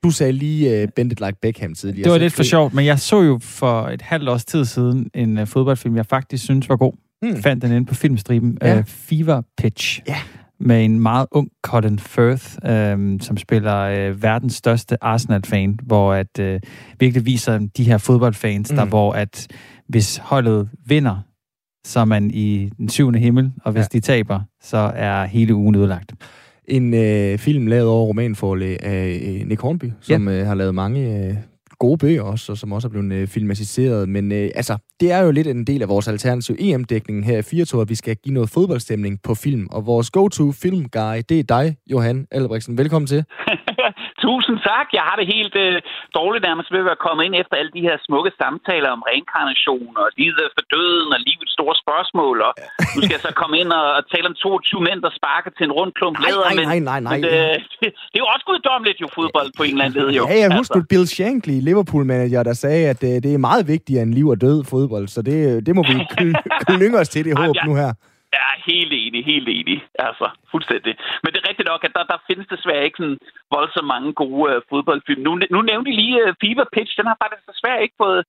Du sagde lige uh, Bend It Like Beckham tidligere. Det var lidt for sjovt, men jeg så jo for et halvt års tid siden en uh, fodboldfilm, jeg faktisk synes var god. Hmm. Fandt den inde på filmstriben. Ja. Uh, Fever Pitch. Ja med en meget ung Colin Firth, øh, som spiller øh, verdens største Arsenal-fan, hvor at øh, virkelig viser de her fodboldfans, mm. der hvor at hvis holdet vinder, så er man i den syvende himmel, og hvis ja. de taber, så er hele ugen udlagt. En øh, film lavet over romanforlæg af øh, Nick Hornby, som ja. øh, har lavet mange øh, gode bøger også, og som også er blevet øh, filmatiseret. Men øh, altså, det er jo lidt en del af vores alternative EM-dækning her i Firtour, at vi skal give noget fodboldstemning på film. Og vores go-to film guy, det er dig, Johan Albrechtsen. Velkommen til. Tusind tak. Jeg har det helt øh, dårligt nærmest ved at være kommet ind efter alle de her smukke samtaler om reinkarnation og livet for døden og livets store spørgsmål. Og nu skal jeg så komme ind og, og tale om 22 mænd, der sparker til en rund klump nej, nej, nej, nej, nej. Men, øh, det, det, er jo også guddommeligt jo fodbold på en eller anden led. Jo. Ja, jeg husker altså. Bill Shankly, Liverpool-manager, der sagde, at øh, det er meget vigtigere end liv og død fodbold. Så det, det må vi klynge os til det håb nu her. Jeg er helt enig, helt enig. Altså, fuldstændig. Men det er rigtigt nok, at der, der findes desværre ikke sådan voldsomt mange gode uh, fodboldfilm. Nu, nu nævnte I lige uh, Fever Pitch. Den har faktisk desværre ikke fået,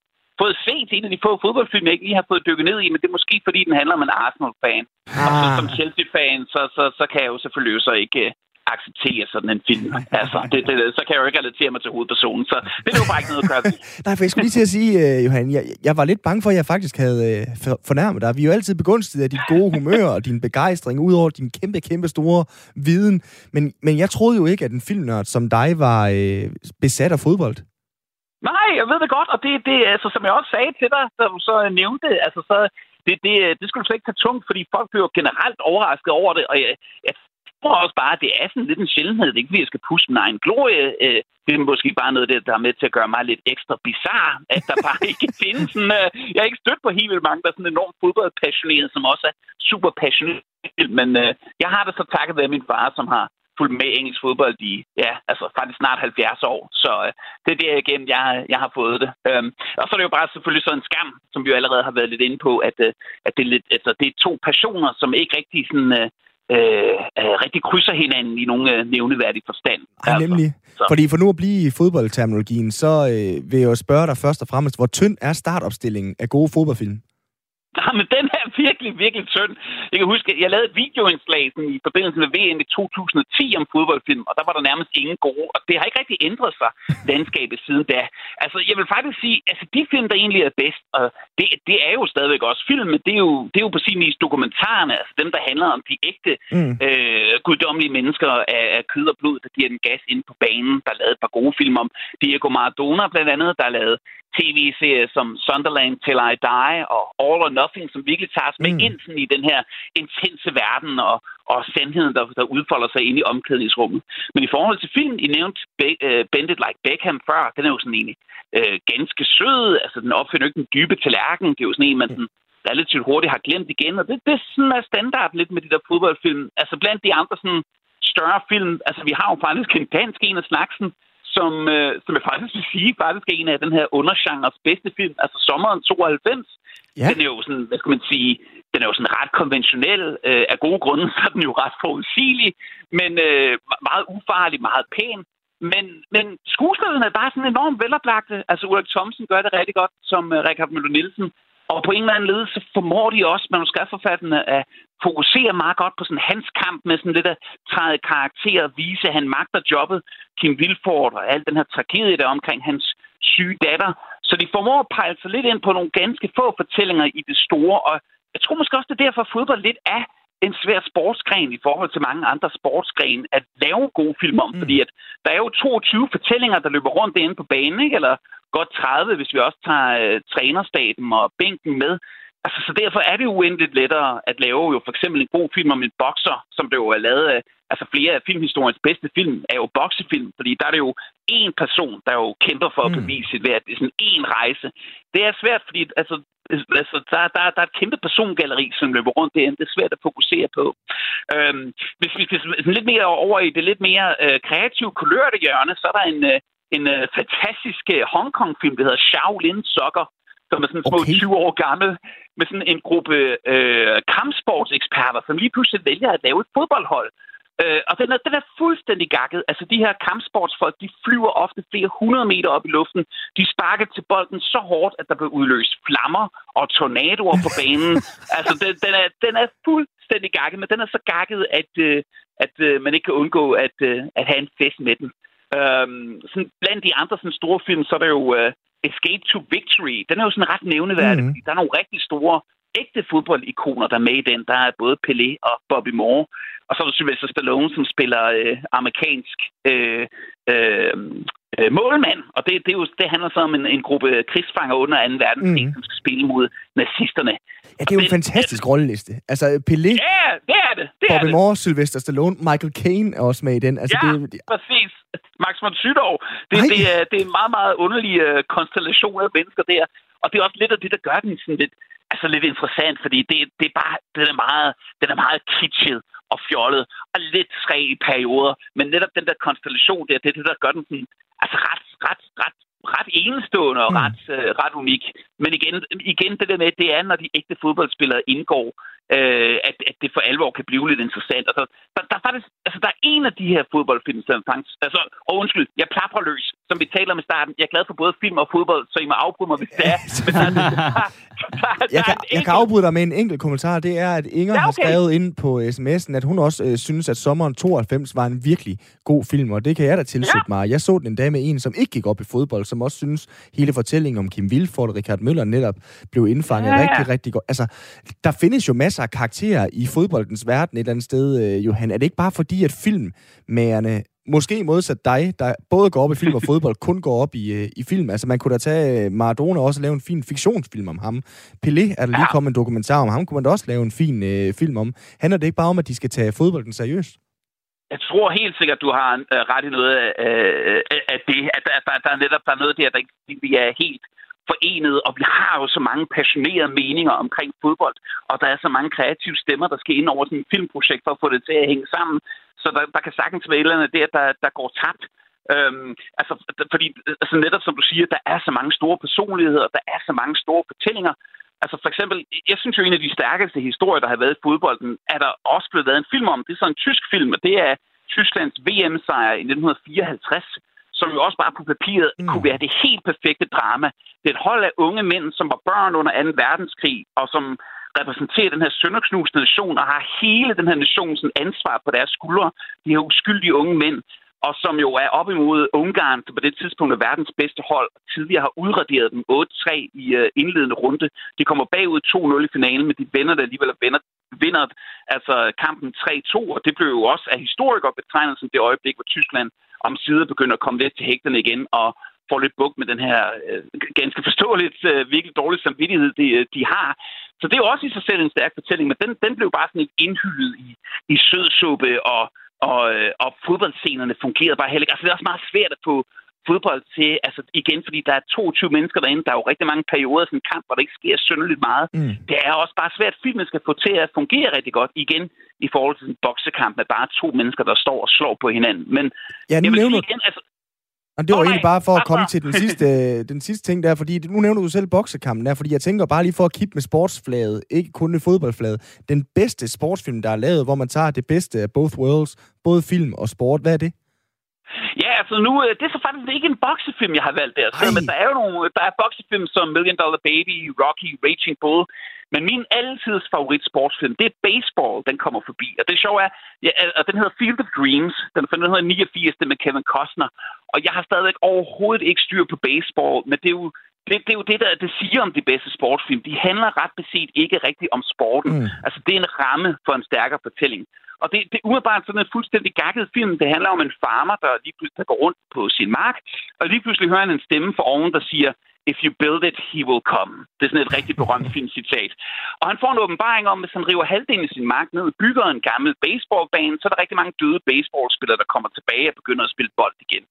fået set en af de få fodboldfilm, jeg ikke lige har fået dykket ned i, men det er måske, fordi den handler om en Arsenal-fan. Ah. Og så som Chelsea-fan, så, så, så kan jeg jo selvfølgelig så ikke uh, acceptere sådan en film. Altså, det, det, så kan jeg jo ikke relatere mig til hovedpersonen, så det er jo bare ikke noget at gøre Nej, for jeg skulle lige til at sige, uh, Johan, jeg, jeg var lidt bange for, at jeg faktisk havde uh, fornærmet dig. Vi er jo altid begunstiget af dit gode humør og din begejstring, udover din kæmpe, kæmpe store viden. Men, men jeg troede jo ikke, at en filmnørd som dig var uh, besat af fodbold. Nej, jeg ved det godt, og det, det altså, som jeg også sagde til dig, som så nævnte, altså, så det, det, det skulle du slet ikke tage tungt, fordi folk bliver generelt overrasket over det, og jeg, jeg tror også bare, at det er sådan lidt en sjældenhed. Det er ikke, fordi jeg skal pusse min egen glorie. Øh, det er måske bare noget, der er med til at gøre mig lidt ekstra bizarre, at der bare ikke findes sådan... Øh, jeg er ikke stødt på helt vildt mange, der er sådan enormt fodboldpassionerede, som også er super passionerede. Men øh, jeg har det så takket være min far, som har fulgt med engelsk fodbold i, ja, altså faktisk snart 70 år. Så øh, det er det igen, jeg, jeg har fået det. Øhm, og så er det jo bare selvfølgelig så en skam, som vi jo allerede har været lidt inde på, at, øh, at det, er lidt, altså, det er to personer, som ikke rigtig sådan, øh, øh, rigtig krydser hinanden i nogle øh, nævneværdige forstand. Ej, altså, nemlig. Så. Fordi for nu at blive i fodboldterminologien, så øh, vil jeg jo spørge dig først og fremmest, hvor tynd er startopstillingen af gode fodboldfilm? Ja, men den er virkelig, virkelig tynd. Jeg kan huske, jeg lavede et videoindslag i forbindelse med VM i 2010 om fodboldfilm, og der var der nærmest ingen gode, og det har ikke rigtig ændret sig, landskabet siden da. Altså, jeg vil faktisk sige, altså de film, der egentlig er bedst, og det, det er jo stadigvæk også film, men det er jo, det er jo på sin vis dokumentarerne, altså dem, der handler om de ægte mm. øh, guddommelige mennesker af, af kød og blod, der giver den gas ind på banen, der er lavet et par gode film om. Diego Maradona blandt andet, der er lavet tv-serier som Sunderland Till I Die og All or Nothing, som virkelig tager os med mm. ind sådan, i den her intense verden og, og sandheden, der, der udfolder sig ind i omklædningsrummet. Men i forhold til film, I nævnte Be- uh, Bend It Like Beckham før, den er jo sådan egentlig uh, ganske sød. Altså, den opfinder ikke den dybe tallerken. Det er jo sådan en, man sådan, relativt hurtigt har glemt igen. Og det, det er sådan er standard lidt med de der fodboldfilm. Altså blandt de andre sådan større film, altså vi har jo faktisk en dansk en af slagsen, som, øh, som jeg faktisk vil sige, faktisk er en af den her undergenres bedste film, altså Sommeren 92. Ja. Den er jo sådan, hvad skal man sige, den er jo sådan ret konventionel. Øh, af gode grunde, så er den jo ret forudsigelig, men øh, meget ufarlig, meget pæn. Men, men skuespillerne er bare sådan enormt veloplagte. Altså Ulrik Thomsen gør det rigtig godt, som uh, Richard Møller Nielsen. Og på en eller anden led, så formår de også manuskriptforfatterne at fokusere meget godt på sådan hans kamp med sådan lidt at træde karakter og vise, at han magter jobbet. Kim Vilford og al den her tragedie der omkring hans syge datter. Så de formår at pejle sig lidt ind på nogle ganske få fortællinger i det store. Og jeg tror måske også, det er derfor, at fodbold lidt er en svær sportsgren i forhold til mange andre sportsgrene at lave gode film om, mm. fordi at der er jo 22 fortællinger, der løber rundt inde på banen, ikke? eller godt 30, hvis vi også tager uh, trænerstaben og bænken med. Altså, så derfor er det uendeligt lettere at lave jo for eksempel en god film om en bokser, som det jo er lavet af, altså flere af filmhistoriens bedste film er jo boksefilm, fordi der er det jo én person, der jo kæmper for at mm. bevise sit værd. Det er sådan én rejse. Det er svært, fordi altså, altså, der, der, der er et kæmpe persongalleri, som løber rundt derinde. Det er svært at fokusere på. Øhm, hvis vi skal lidt mere over i det lidt mere øh, kreative kulørte hjørne, så er der en, øh, en øh, fantastisk øh, Hongkong-film, der hedder Shaolin Soccer, som er sådan små okay. 20 år gammel, med sådan en gruppe øh, kampsportseksperter, som lige pludselig vælger at lave et fodboldhold. Øh, og den er, den er fuldstændig gakket. Altså, de her kampsportsfolk, de flyver ofte flere hundrede meter op i luften. De sparker til bolden så hårdt, at der bliver udløst flammer og tornadoer på banen. altså, den, den, er, den er fuldstændig gakket, men den er så gakket, at, øh, at øh, man ikke kan undgå at, øh, at have en fest med den. Øhm, sådan, blandt de andre sådan, store film, så er der jo uh, Escape to Victory. Den er jo sådan ret nævneværdig, mm. fordi der er nogle rigtig store ægte fodboldikoner, der er med i den. Der er både Pelé og Bobby Moore. Og så er der Sylvester Stallone, som spiller øh, amerikansk øh, øh, øh, målmand. Og det, det, er jo, det handler så om en, en gruppe krigsfanger under 2. verdenskrig, mm. som skal spille mod nazisterne. Ja, det er jo en fantastisk det, rolleliste. Altså, Pelé, ja, det er det. det Bobby er Moore, Sylvester Stallone, Michael Caine er også med i den. Altså, ja, det, det, præcis. Max von Sydow. Det, det, er, det er en meget, meget underlig uh, konstellation af mennesker der. Og det er også lidt af det, der gør den sådan lidt, altså lidt interessant, fordi det, det er bare, den er meget, den er meget kitschet og fjollet, og lidt skræg i perioder. Men netop den der konstellation der, det er det, der gør den sådan, altså ret, ret, ret, ret enestående og mm. ret, uh, ret unik. Men igen, igen, det der med, det er, når de ægte fodboldspillere indgår, øh, at, at det for alvor kan blive lidt interessant. Altså, der, der, faktisk, altså, der er en af de her fodboldfilm, som faktisk... Altså, og undskyld, jeg plapper løs, som vi taler om i starten. Jeg er glad for både film og fodbold, så I må afbryde mig, hvis det er. Men der, der, der, jeg, kan, jeg kan afbryde dig med en enkelt kommentar. Det er, at Inger ja, okay. har skrevet ind på sms'en, at hun også øh, synes, at sommeren 92 var en virkelig god film, og det kan jeg da tilslutte ja. mig. Jeg så den en dag med en, som ikke gik op i fodbold, som også synes, hele fortællingen om Kim Vilford og Richard Møller netop blev indfanget ja, ja. rigtig, rigtig godt. Altså, der findes jo masser masser af karakterer i fodboldens verden et eller andet sted, øh, Johan. Er det ikke bare fordi, at filmmagerne, måske modsat dig, der både går op i film og fodbold, kun går op i, øh, i film. Altså man kunne da tage øh, Maradona og også lave en fin fiktionsfilm om ham. Pelé er der lige kommet en dokumentar om ham, kunne man da også lave en fin øh, film om. Handler det ikke bare om, at de skal tage fodbolden seriøst? Jeg tror helt sikkert, du har uh, ret i noget af, uh, af det, at der, der, der er netop der er noget der, der ikke vi er helt forenet, og vi har jo så mange passionerede meninger omkring fodbold, og der er så mange kreative stemmer, der skal ind over sådan et filmprojekt for at få det til at hænge sammen. Så der, der kan sagtens være et eller andet der, der, der går tabt. Øhm, altså, fordi altså netop som du siger, der er så mange store personligheder, der er så mange store fortællinger. Altså for eksempel, jeg synes jo, en af de stærkeste historier, der har været i fodbolden, er der også blevet lavet en film om. Det er sådan en tysk film, og det er Tysklands VM-sejr i 1954, som jo også bare på papiret mm. kunne være det helt perfekte drama. Det er et hold af unge mænd, som var børn under 2. verdenskrig, og som repræsenterer den her sønderknusende nation og har hele den her nations ansvar på deres skuldre. De her uskyldige unge mænd, og som jo er op imod Ungarn, som på det tidspunkt er verdens bedste hold, tidligere har udraderet dem 8-3 i uh, indledende runde. De kommer bagud 2-0 i finalen, men de vender det alligevel og vinder, vinder altså kampen 3-2, og det blev jo også af historikere betegnet som det øjeblik, hvor Tyskland om sider begynder at komme lidt til hægterne igen og får lidt bugt med den her øh, ganske forståeligt øh, virkelig dårlige samvittighed, de, øh, de har. Så det er jo også i sig selv en stærk fortælling, men den, den blev bare sådan et indhyldet i, i sødsuppe og og, øh, og fodboldscenerne fungerede bare heller ikke. Altså, det er også meget svært at få fodbold til, altså igen, fordi der er 22 mennesker derinde, der er jo rigtig mange perioder af sådan en kamp, hvor der ikke sker synderligt meget. Mm. Det er også bare svært, at filmen skal få til at fungere rigtig godt, igen, i forhold til en boksekamp med bare to mennesker, der står og slår på hinanden. Men ja, nu jeg vil sige igen, altså, og det var oh, egentlig bare for at komme til den sidste, den sidste ting der, fordi nu nævner du selv boksekampen der, fordi jeg tænker bare lige for at kippe med sportsflaget, ikke kun med fodboldflaget. Den bedste sportsfilm, der er lavet, hvor man tager det bedste af both worlds, både film og sport, hvad er det? Ja, altså nu, øh, det er så faktisk ikke en boksefilm, jeg har valgt der. Så, men der er jo nogle, der er boksefilm som Million Dollar Baby, Rocky, Raging Bull. Men min altids favorit sportsfilm, det er Baseball, den kommer forbi. Og det sjove er, ja, og den hedder Field of Dreams. Den er fra 1989, det med Kevin Costner. Og jeg har stadigvæk overhovedet ikke styr på baseball, men det er jo det, det er jo det, der det siger om de bedste sportsfilm. De handler ret beset ikke rigtigt om sporten. Mm. Altså, det er en ramme for en stærkere fortælling. Og det, det er umiddelbart sådan en fuldstændig gakket film. Det handler om en farmer, der lige pludselig der går rundt på sin mark, og lige pludselig hører han en stemme for oven, der siger, If you build it, he will come. Det er sådan et rigtig berømt filmcitat. Og han får en åbenbaring om, at hvis han river halvdelen af sin mark ned og bygger en gammel baseballbane, så er der rigtig mange døde baseballspillere, der kommer tilbage og begynder at spille bold igen.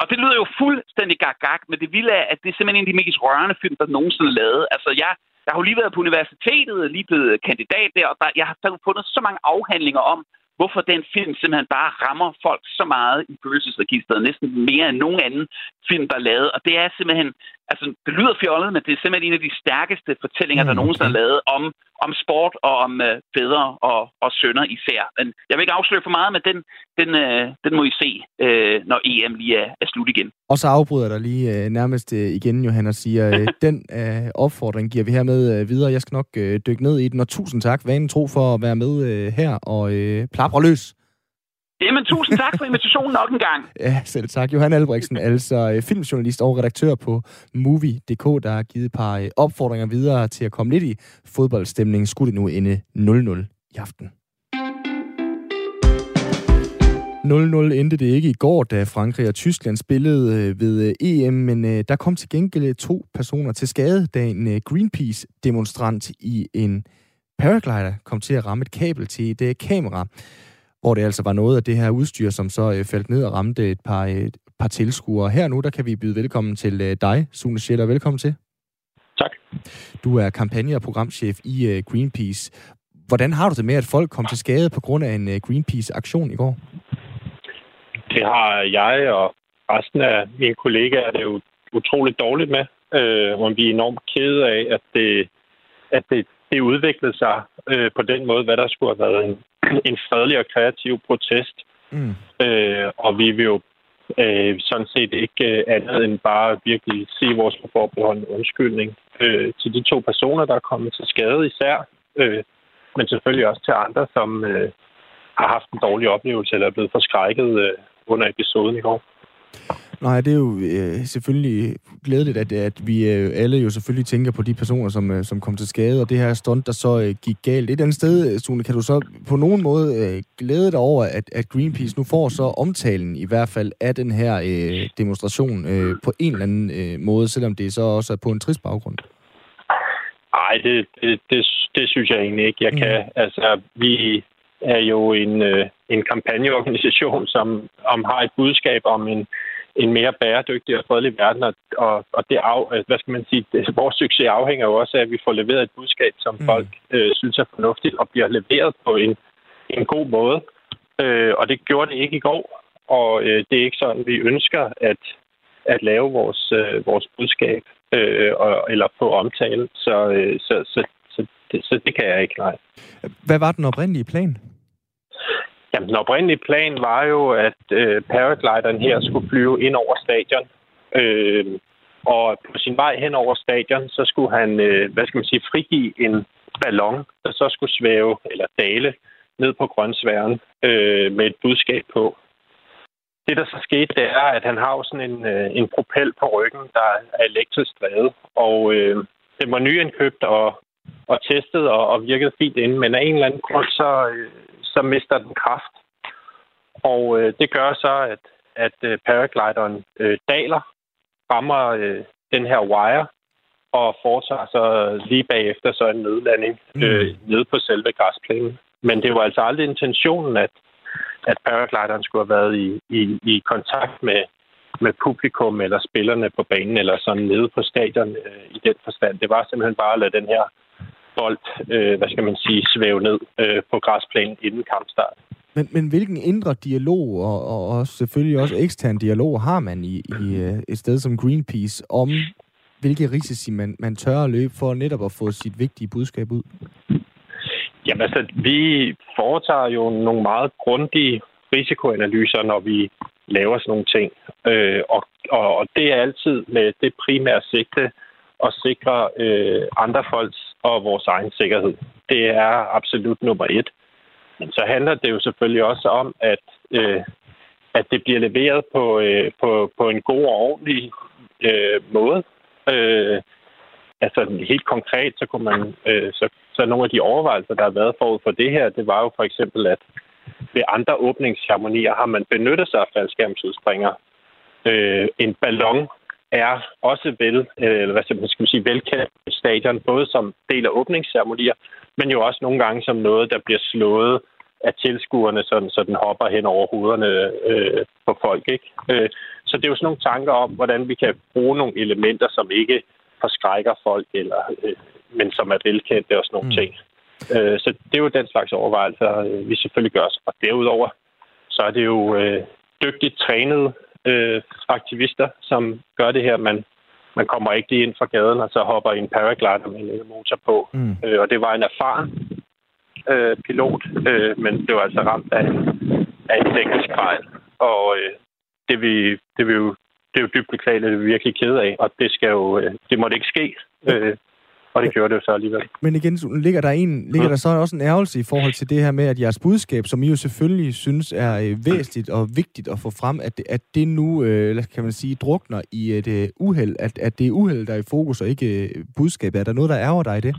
Og det lyder jo fuldstændig gag-gag, men det vilde er, at det er simpelthen en af de mest rørende film, der nogensinde er lavet. Altså, jeg, jeg har jo lige været på universitetet, lige blevet kandidat der, og der, jeg har fundet så mange afhandlinger om, hvorfor den film simpelthen bare rammer folk så meget i følelsesregisteret, næsten mere end nogen anden film, der er lavet. Og det er simpelthen, altså det lyder fjollet, men det er simpelthen en af de stærkeste fortællinger, mm, der nogensinde er lavet om, om sport og om uh, fædre og, og sønner især. Men jeg vil ikke afsløre for meget, men den, den, uh, den må I se, uh, når EM lige er, er slut igen. Og så afbryder der lige uh, nærmest uh, igen, Johan, og siger, uh, den uh, opfordring giver vi hermed uh, videre. Jeg skal nok uh, dykke ned i den, og tusind tak, vanen tro, for at være med uh, her og uh, plapre løs. Jamen, tusind tak for invitationen nok en gang. ja, selv tak. Johan Albrechtsen, altså øh, filmjournalist og redaktør på Movie.dk, der har givet et par øh, opfordringer videre til at komme lidt i fodboldstemningen. Skulle det nu ende 0-0 i aften? 0-0 endte det ikke i går, da Frankrig og Tyskland spillede øh, ved EM, men der kom til gengæld to personer til skade, da en Greenpeace-demonstrant i en paraglider kom til at ramme et kabel til et kamera hvor det altså var noget af det her udstyr, som så øh, faldt ned og ramte et par, et par tilskuere. Her nu, der kan vi byde velkommen til øh, dig, Sune Scheller. Velkommen til. Tak. Du er kampagne- og programchef i øh, Greenpeace. Hvordan har du det med, at folk kom til skade på grund af en øh, Greenpeace-aktion i går? Det har jeg og resten af mine kollegaer det jo utroligt dårligt med. Øh, hvor vi er enormt kede af, at det, at det, det udviklede sig øh, på den måde, hvad der skulle have været en, en fredelig og kreativ protest. Mm. Øh, og vi vil jo øh, sådan set ikke øh, andet end bare virkelig sige vores forbeholdende undskyldning øh, til de to personer, der er kommet til skade især, øh, men selvfølgelig også til andre, som øh, har haft en dårlig oplevelse eller er blevet forskrækket øh, under episoden i går. Nej, det er jo øh, selvfølgelig glædeligt, at, at vi øh, alle jo selvfølgelig tænker på de personer, som, øh, som kom til skade, og det her stunt, der så øh, gik galt. Et andet sted, øh, Sune, kan du så på nogen måde øh, glæde dig over, at, at Greenpeace nu får så omtalen i hvert fald af den her øh, demonstration øh, på en eller anden øh, måde, selvom det så også er på en trist baggrund? Nej, det, det, det, det synes jeg egentlig ikke, jeg mm. kan. Altså, vi er jo en, øh, en kampagneorganisation, som om har et budskab om en en mere bæredygtig og fredelig verden, og, og, og det af, hvad skal man sige, det, vores succes afhænger jo også af, at vi får leveret et budskab, som mm. folk øh, synes er fornuftigt, og bliver leveret på en, en god måde. Øh, og det gjorde det ikke i går, og øh, det er ikke sådan, vi ønsker at, at lave vores, øh, vores budskab øh, og, eller på omtale. Så, øh, så, så, så, det, så det kan jeg ikke, nej. Hvad var den oprindelige plan? Jamen, den oprindelige plan var jo, at øh, paraglideren her skulle flyve ind over stadion. Øh, og på sin vej hen over stadion, så skulle han, øh, hvad skal man sige, frigive en, ballon, der så skulle svæve eller dale ned på grøntsværen øh, med et budskab på. Det, der så skete, det er, at han har sådan en, øh, en propel på ryggen, der er elektrisk drevet, og øh, den var nyindkøbt og, og testet og, og virkede fint ind, men af en eller anden grund, så, øh, så mister den kraft. Og øh, det gør så, at, at øh, paraglideren øh, daler, rammer øh, den her wire, og foretager så lige bagefter så en nødlanding mm. øh, nede på selve græsplænen. Men det var altså aldrig intentionen, at, at paraglideren skulle have været i, i, i kontakt med, med publikum eller spillerne på banen, eller sådan nede på stadion øh, i den forstand. Det var simpelthen bare at lade den her bold, øh, hvad skal man sige, svæve ned øh, på græsplænen inden kampstart. Men, men hvilken indre dialog, og, og, og selvfølgelig også ekstern dialog, har man i, i øh, et sted som Greenpeace om, hvilke risici man, man tør at løbe for netop at få sit vigtige budskab ud? Jamen altså, vi foretager jo nogle meget grundige risikoanalyser, når vi laver sådan nogle ting. Øh, og, og, og det er altid med det primære sigte at sikre øh, andre folks og vores egen sikkerhed. Det er absolut nummer et. Men så handler det jo selvfølgelig også om, at, øh, at det bliver leveret på, øh, på, på en god og ordentlig øh, måde. Øh, altså helt konkret, så kunne man, øh, så, så nogle af de overvejelser, der har været forud for det her, det var jo for eksempel, at ved andre åbningsceremonier har man benyttet sig af faldskærmsudspringer. Øh, en ballon er også vel, øh, eller hvad skal man sige, velkendt stadion, både som del af åbningsceremonier, men jo også nogle gange som noget, der bliver slået af tilskuerne, sådan, så den hopper hen over hovederne øh, på folk. Ikke? Øh, så det er jo sådan nogle tanker om, hvordan vi kan bruge nogle elementer, som ikke forskrækker folk, eller, øh, men som er velkendte og sådan nogle mm. ting. Øh, så det er jo den slags overvejelser, øh, vi selvfølgelig gør os. Og derudover, så er det jo øh, dygtigt trænede øh, aktivister, som gør det her. Man, man kommer ikke lige ind fra gaden, og så hopper en paraglider med en motor på. Mm. Øh, og det var en erfaren øh, pilot, øh, men det var altså ramt af, af en teknisk fejl. Og øh, det, vi, det, vi jo, det er jo dybt beklageligt, det er vi virkelig ked af, og det, skal jo, øh, det måtte ikke ske. Øh, og det gjorde det jo så alligevel. Men igen, ligger der, en, ligger der så også en ærgelse i forhold til det her med, at jeres budskab, som I jo selvfølgelig synes er øh, væsentligt og vigtigt at få frem, at det, at det nu, øh, kan man sige, drukner i et øh, uheld, at, at det er uheld, der er i fokus, og ikke øh, budskabet. Er der noget, der ærger dig i det?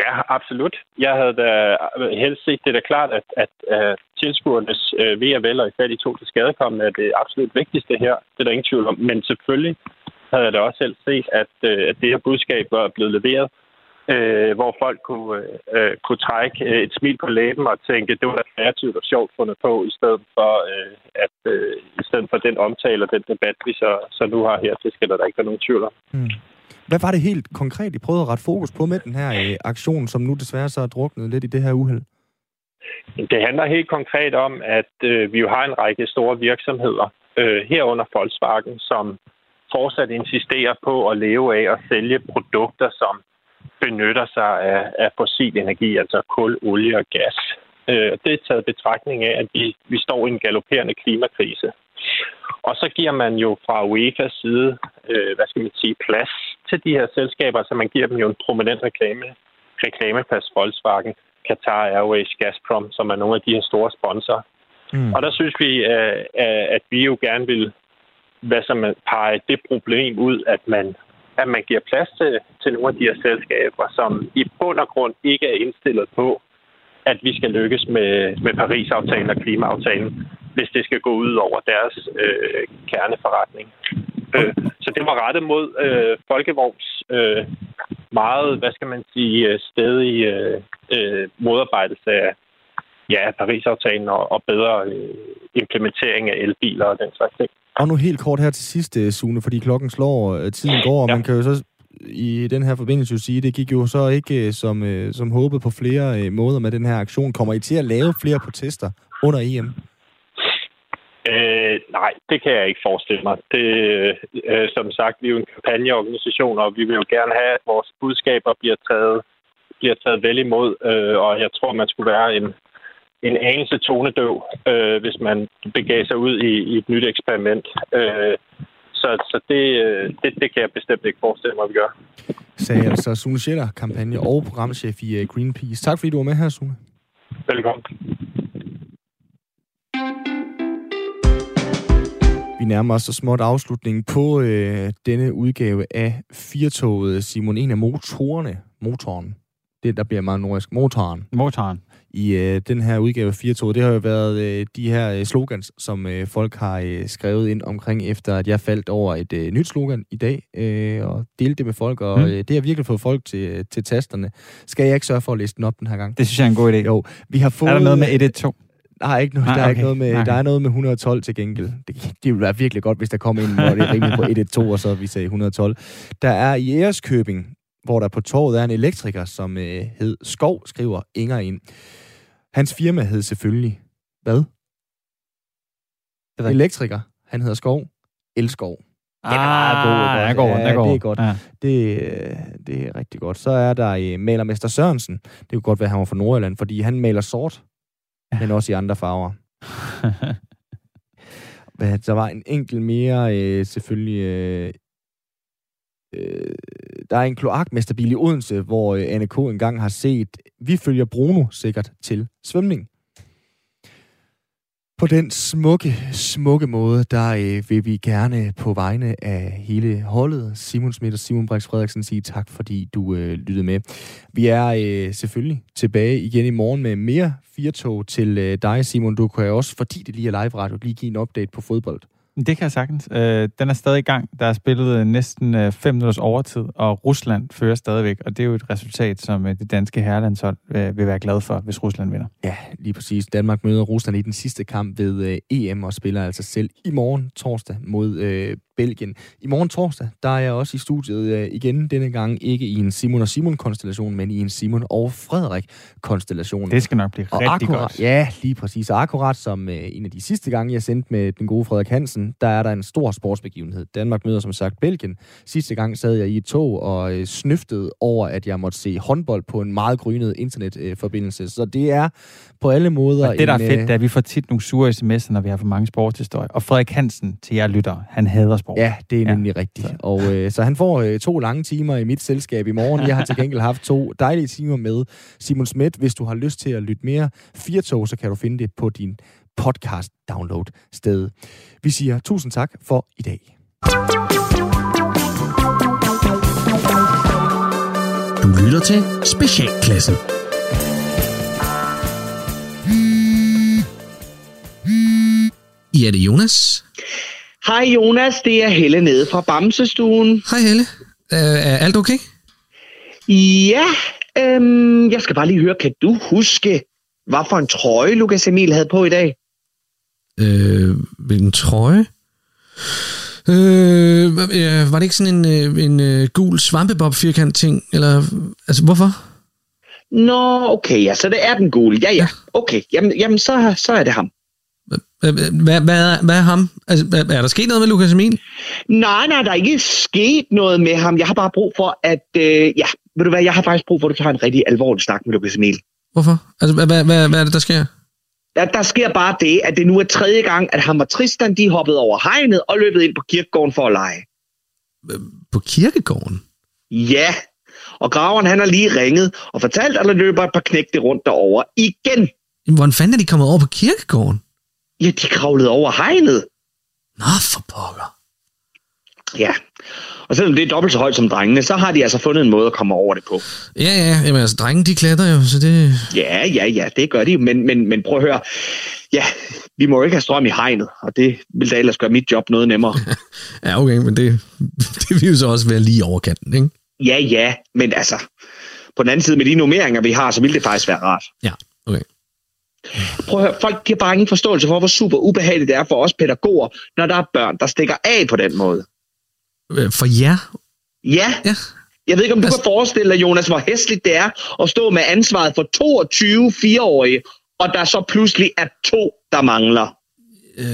Ja, absolut. Jeg havde da helst set det da klart, at, at, at tilskuernes øh, ved og vel og i fat i to til skadekommende er det absolut vigtigste her. Det er der ingen tvivl om. Men selvfølgelig havde jeg da også selv set, at, øh, at det her budskab var blevet leveret, øh, hvor folk kunne, øh, kunne trække øh, et smil på læben og tænke, det var da kreativt og sjovt fundet på, i stedet for, øh, at, øh, i stedet for den omtale og den debat, vi så, så nu har her. Det skal der da ikke være nogen tvivl om. Mm. Hvad var det helt konkret, I prøvede at rette fokus på med den her øh, aktion, som nu desværre så er druknet lidt i det her uheld? Det handler helt konkret om, at øh, vi jo har en række store virksomheder, øh, herunder Volkswagen, som fortsat insisterer på at leve af at sælge produkter, som benytter sig af, af fossil energi, altså kul, olie og gas. Øh, det er taget betragtning af, at vi, vi står i en galopperende klimakrise. Og så giver man jo fra UEFA's side, øh, hvad skal man sige, plads til de her selskaber, så man giver dem jo en prominent reklame, reklameplads Volkswagen, Qatar Airways, Gazprom, som er nogle af de her store sponsorer. Mm. Og der synes vi, at vi jo gerne vil hvad som pege det problem ud, at man, at man giver plads til, til nogle af de her selskaber, som i bund og grund ikke er indstillet på, at vi skal lykkes med, med Paris-aftalen og klimaaftalen, hvis det skal gå ud over deres øh, kerneforretning. Øh, så det var rettet mod øh, Folkevogns øh, meget, hvad skal man sige, stedige øh, øh, øh modarbejdelse af ja, Paris-aftalen og, og bedre øh, implementering af elbiler og den slags ting. Og nu helt kort her til sidst, øh, Sune, fordi klokken slår, øh, tiden går, og ja. man kan jo så i den her forbindelse jo sige, det gik jo så ikke øh, som, som håbet på flere måder med den her aktion. Kommer I til at lave flere protester under EM? Øh, nej, det kan jeg ikke forestille mig. Det, øh, som sagt, vi er jo en kampagneorganisation, og vi vil jo gerne have, at vores budskaber bliver taget, bliver taget vel imod, øh, og jeg tror, man skulle være en, en anelse tonedøv, øh, hvis man begav sig ud i, i et nyt eksperiment. Øh, så så, det, øh, det, det kan jeg bestemt ikke forestille mig, at vi gør. Sagde altså Sune Scheller, kampagne og programchef i øh, Greenpeace. Tak fordi du var med her, Sune. Velkommen. Vi nærmer os så småt afslutningen på øh, denne udgave af Firtoget. Simon, en af motorerne, motoren, det der bliver meget nordisk, motoren. Motoren. I øh, den her udgave af Firtoget, det har jo været øh, de her øh, slogans, som øh, folk har øh, skrevet ind omkring, efter at jeg faldt over et øh, nyt slogan i dag, øh, og delte det med folk, og mm. øh, det har virkelig fået folk til, til tasterne. Skal jeg ikke sørge for at læse den op den her gang? Det synes jeg er en god idé. Jo, vi har fået... Er der noget med 112? Der er ikke noget, Nej, der, er okay. ikke noget med, Nej, der er noget med 112 til gengæld. Det, det ville være virkelig godt, hvis der kom en, hvor det er rimelig på 112, og så vi sagde 112. Der er i Æreskøbing, hvor der på torvet er en elektriker, som øh, hed Skov, skriver Inger ind. Hans firma hed selvfølgelig, hvad? Det Elektriker. Han hedder Skov. Elskov. Ah, Den er meget god, den er ikke god, også? den er god. Ja, det er godt. Ja. Det, øh, det er rigtig godt. Så er der øh, malermester Sørensen. Det kunne godt være, at han var fra Nordjylland, fordi han maler sort, Ja. men også i andre farver. Der var en enkelt mere, øh, selvfølgelig... Øh, øh, der er en kloakmesterbil i Odense, hvor øh, Anne K. engang har set, vi følger Bruno sikkert til svømning. På den smukke, smukke måde, der øh, vil vi gerne på vegne af hele holdet, Simon Schmidt og Simon Brix Frederiksen, sige tak, fordi du øh, lyttede med. Vi er øh, selvfølgelig tilbage igen i morgen med mere firtog til øh, dig, Simon. Du kan også, fordi det lige er live radio, lige give en update på fodbold. Det kan jeg sagtens. Øh, den er stadig i gang. Der er spillet øh, næsten 5 minutters overtid, og Rusland fører stadigvæk. Og det er jo et resultat, som øh, det danske herrelandshold øh, vil være glad for, hvis Rusland vinder. Ja, lige præcis. Danmark møder Rusland i den sidste kamp ved øh, EM og spiller altså selv i morgen torsdag mod øh, Belgien. I morgen torsdag, der er jeg også i studiet øh, igen, denne gang ikke i en Simon og Simon-konstellation, men i en Simon og Frederik-konstellation. Det skal nok blive Og rigtig akkurat, godt. Ja, lige præcis. Og akkurat som øh, en af de sidste gange, jeg sendte med den gode Frederik Hansen, der er der en stor sportsbegivenhed. Danmark møder som sagt Belgien. Sidste gang sad jeg i et tog og øh, snøftede over, at jeg måtte se håndbold på en meget grynet internetforbindelse. Øh, Så det er på alle måder... Og det, der er en, fedt, øh, det er, at vi får tit nogle sure sms'er, når vi har for mange sportshistorier. Og Frederik Hansen, til jer lytter, han hader sport. Ja, det er Ja. nemlig rigtigt. Og øh, så han får øh, to lange timer i mit selskab i morgen. Jeg har til gengæld haft to dejlige timer med Simon Schmidt. Hvis du har lyst til at lytte mere Firtog, så kan du finde det på din podcast-download sted. Vi siger tusind tak for i dag. Du lytter til Specialklassen. Ja, det er Jonas. Hej Jonas, det er Helle nede fra Bamsestuen. Hej Helle. Uh, er alt okay? Ja, øhm, jeg skal bare lige høre, kan du huske, hvad for en trøje Lukas Emil havde på i dag? Øh, hvilken trøje? Øh, øh, var det ikke sådan en, øh, en øh, gul svampebob firkant ting? Eller, altså, hvorfor? Nå, okay, ja, så det er den gule. Ja, ja, okay, jamen, jamen så, så er det ham. Hvad, hvad, hvad, er, hvad er ham? Altså, er der sket noget med Lukas Emil? Nej, nej, der er ikke sket noget med ham. Jeg har bare brug for, at, øh, ja, ved du hvad, jeg har faktisk brug for, at du tager en rigtig alvorlig snak med Lukas Emil. Hvorfor? Altså, hvad, hvad, hvad er det, der sker? Der, der sker bare det, at det nu er tredje gang, at ham og Tristan, de hoppede over hegnet og løbet ind på kirkegården for at lege. På kirkegården? Ja, og graveren han har lige ringet og fortalt, at der løber et par knægte rundt derover igen. Jamen, Hvordan fanden er de kommet over på kirkegården? Ja, de kravlede over hegnet. Nå, for pokker. Ja, og selvom det er dobbelt så højt som drengene, så har de altså fundet en måde at komme over det på. Ja, ja, jamen altså, drengen, de klatrer jo, så det... Ja, ja, ja, det gør de, men, men, men prøv at høre. Ja, vi må jo ikke have strøm i hegnet, og det vil da ellers gøre mit job noget nemmere. Ja, okay, men det, det vil jo så også være lige over kanten, ikke? ja, ja, men altså, på den anden side med de nummeringer, vi har, så ville det faktisk være rart. Ja, okay. Prøv at høre, folk giver bare ingen forståelse for, hvor super ubehageligt det er for os pædagoger, når der er børn, der stikker af på den måde. Øh, For jer? Ja, Ja. jeg ved ikke, om du Altså- kan forestille dig, Jonas, hvor hæsligt det er at stå med ansvaret for 22 fireårige, og der så pludselig er to, der mangler. Øh,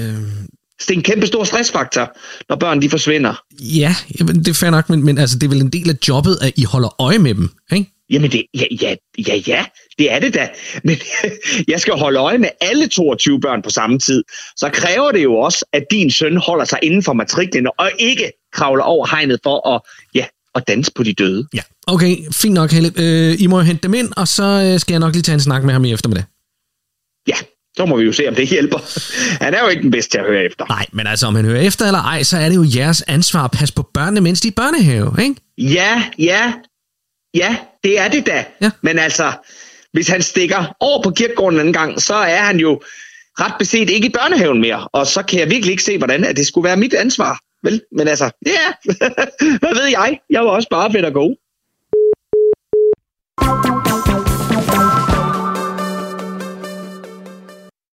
Så det er en kæmpe stor stressfaktor, når børn de forsvinder. ja, jamen, det er fair nok, men, men altså, det er vel en del af jobbet, at I holder øje med dem, ikke? Jamen, det, ja, ja, ja, ja, det er det da. Men jeg skal holde øje med alle 22 børn på samme tid. Så kræver det jo også, at din søn holder sig inden for matriklen og ikke kravler over hegnet for at, ja, at danse på de døde. Ja, okay, fint nok, Helle. Øh, I må jo hente dem ind, og så øh, skal jeg nok lige tage en snak med ham i eftermiddag. Ja, så må vi jo se, om det hjælper. Han er jo ikke den bedste til at høre efter. Nej, men altså, om han hører efter eller ej, så er det jo jeres ansvar at passe på børnene, mens de er i børnehave, ikke? Ja, ja, ja, det er det da. Ja. Men altså, hvis han stikker over på kirkegården en anden gang, så er han jo ret beset ikke i børnehaven mere. Og så kan jeg virkelig ikke se, hvordan at det skulle være mit ansvar. Vel? Men altså, ja, yeah. hvad ved jeg? Jeg var også bare pædagog.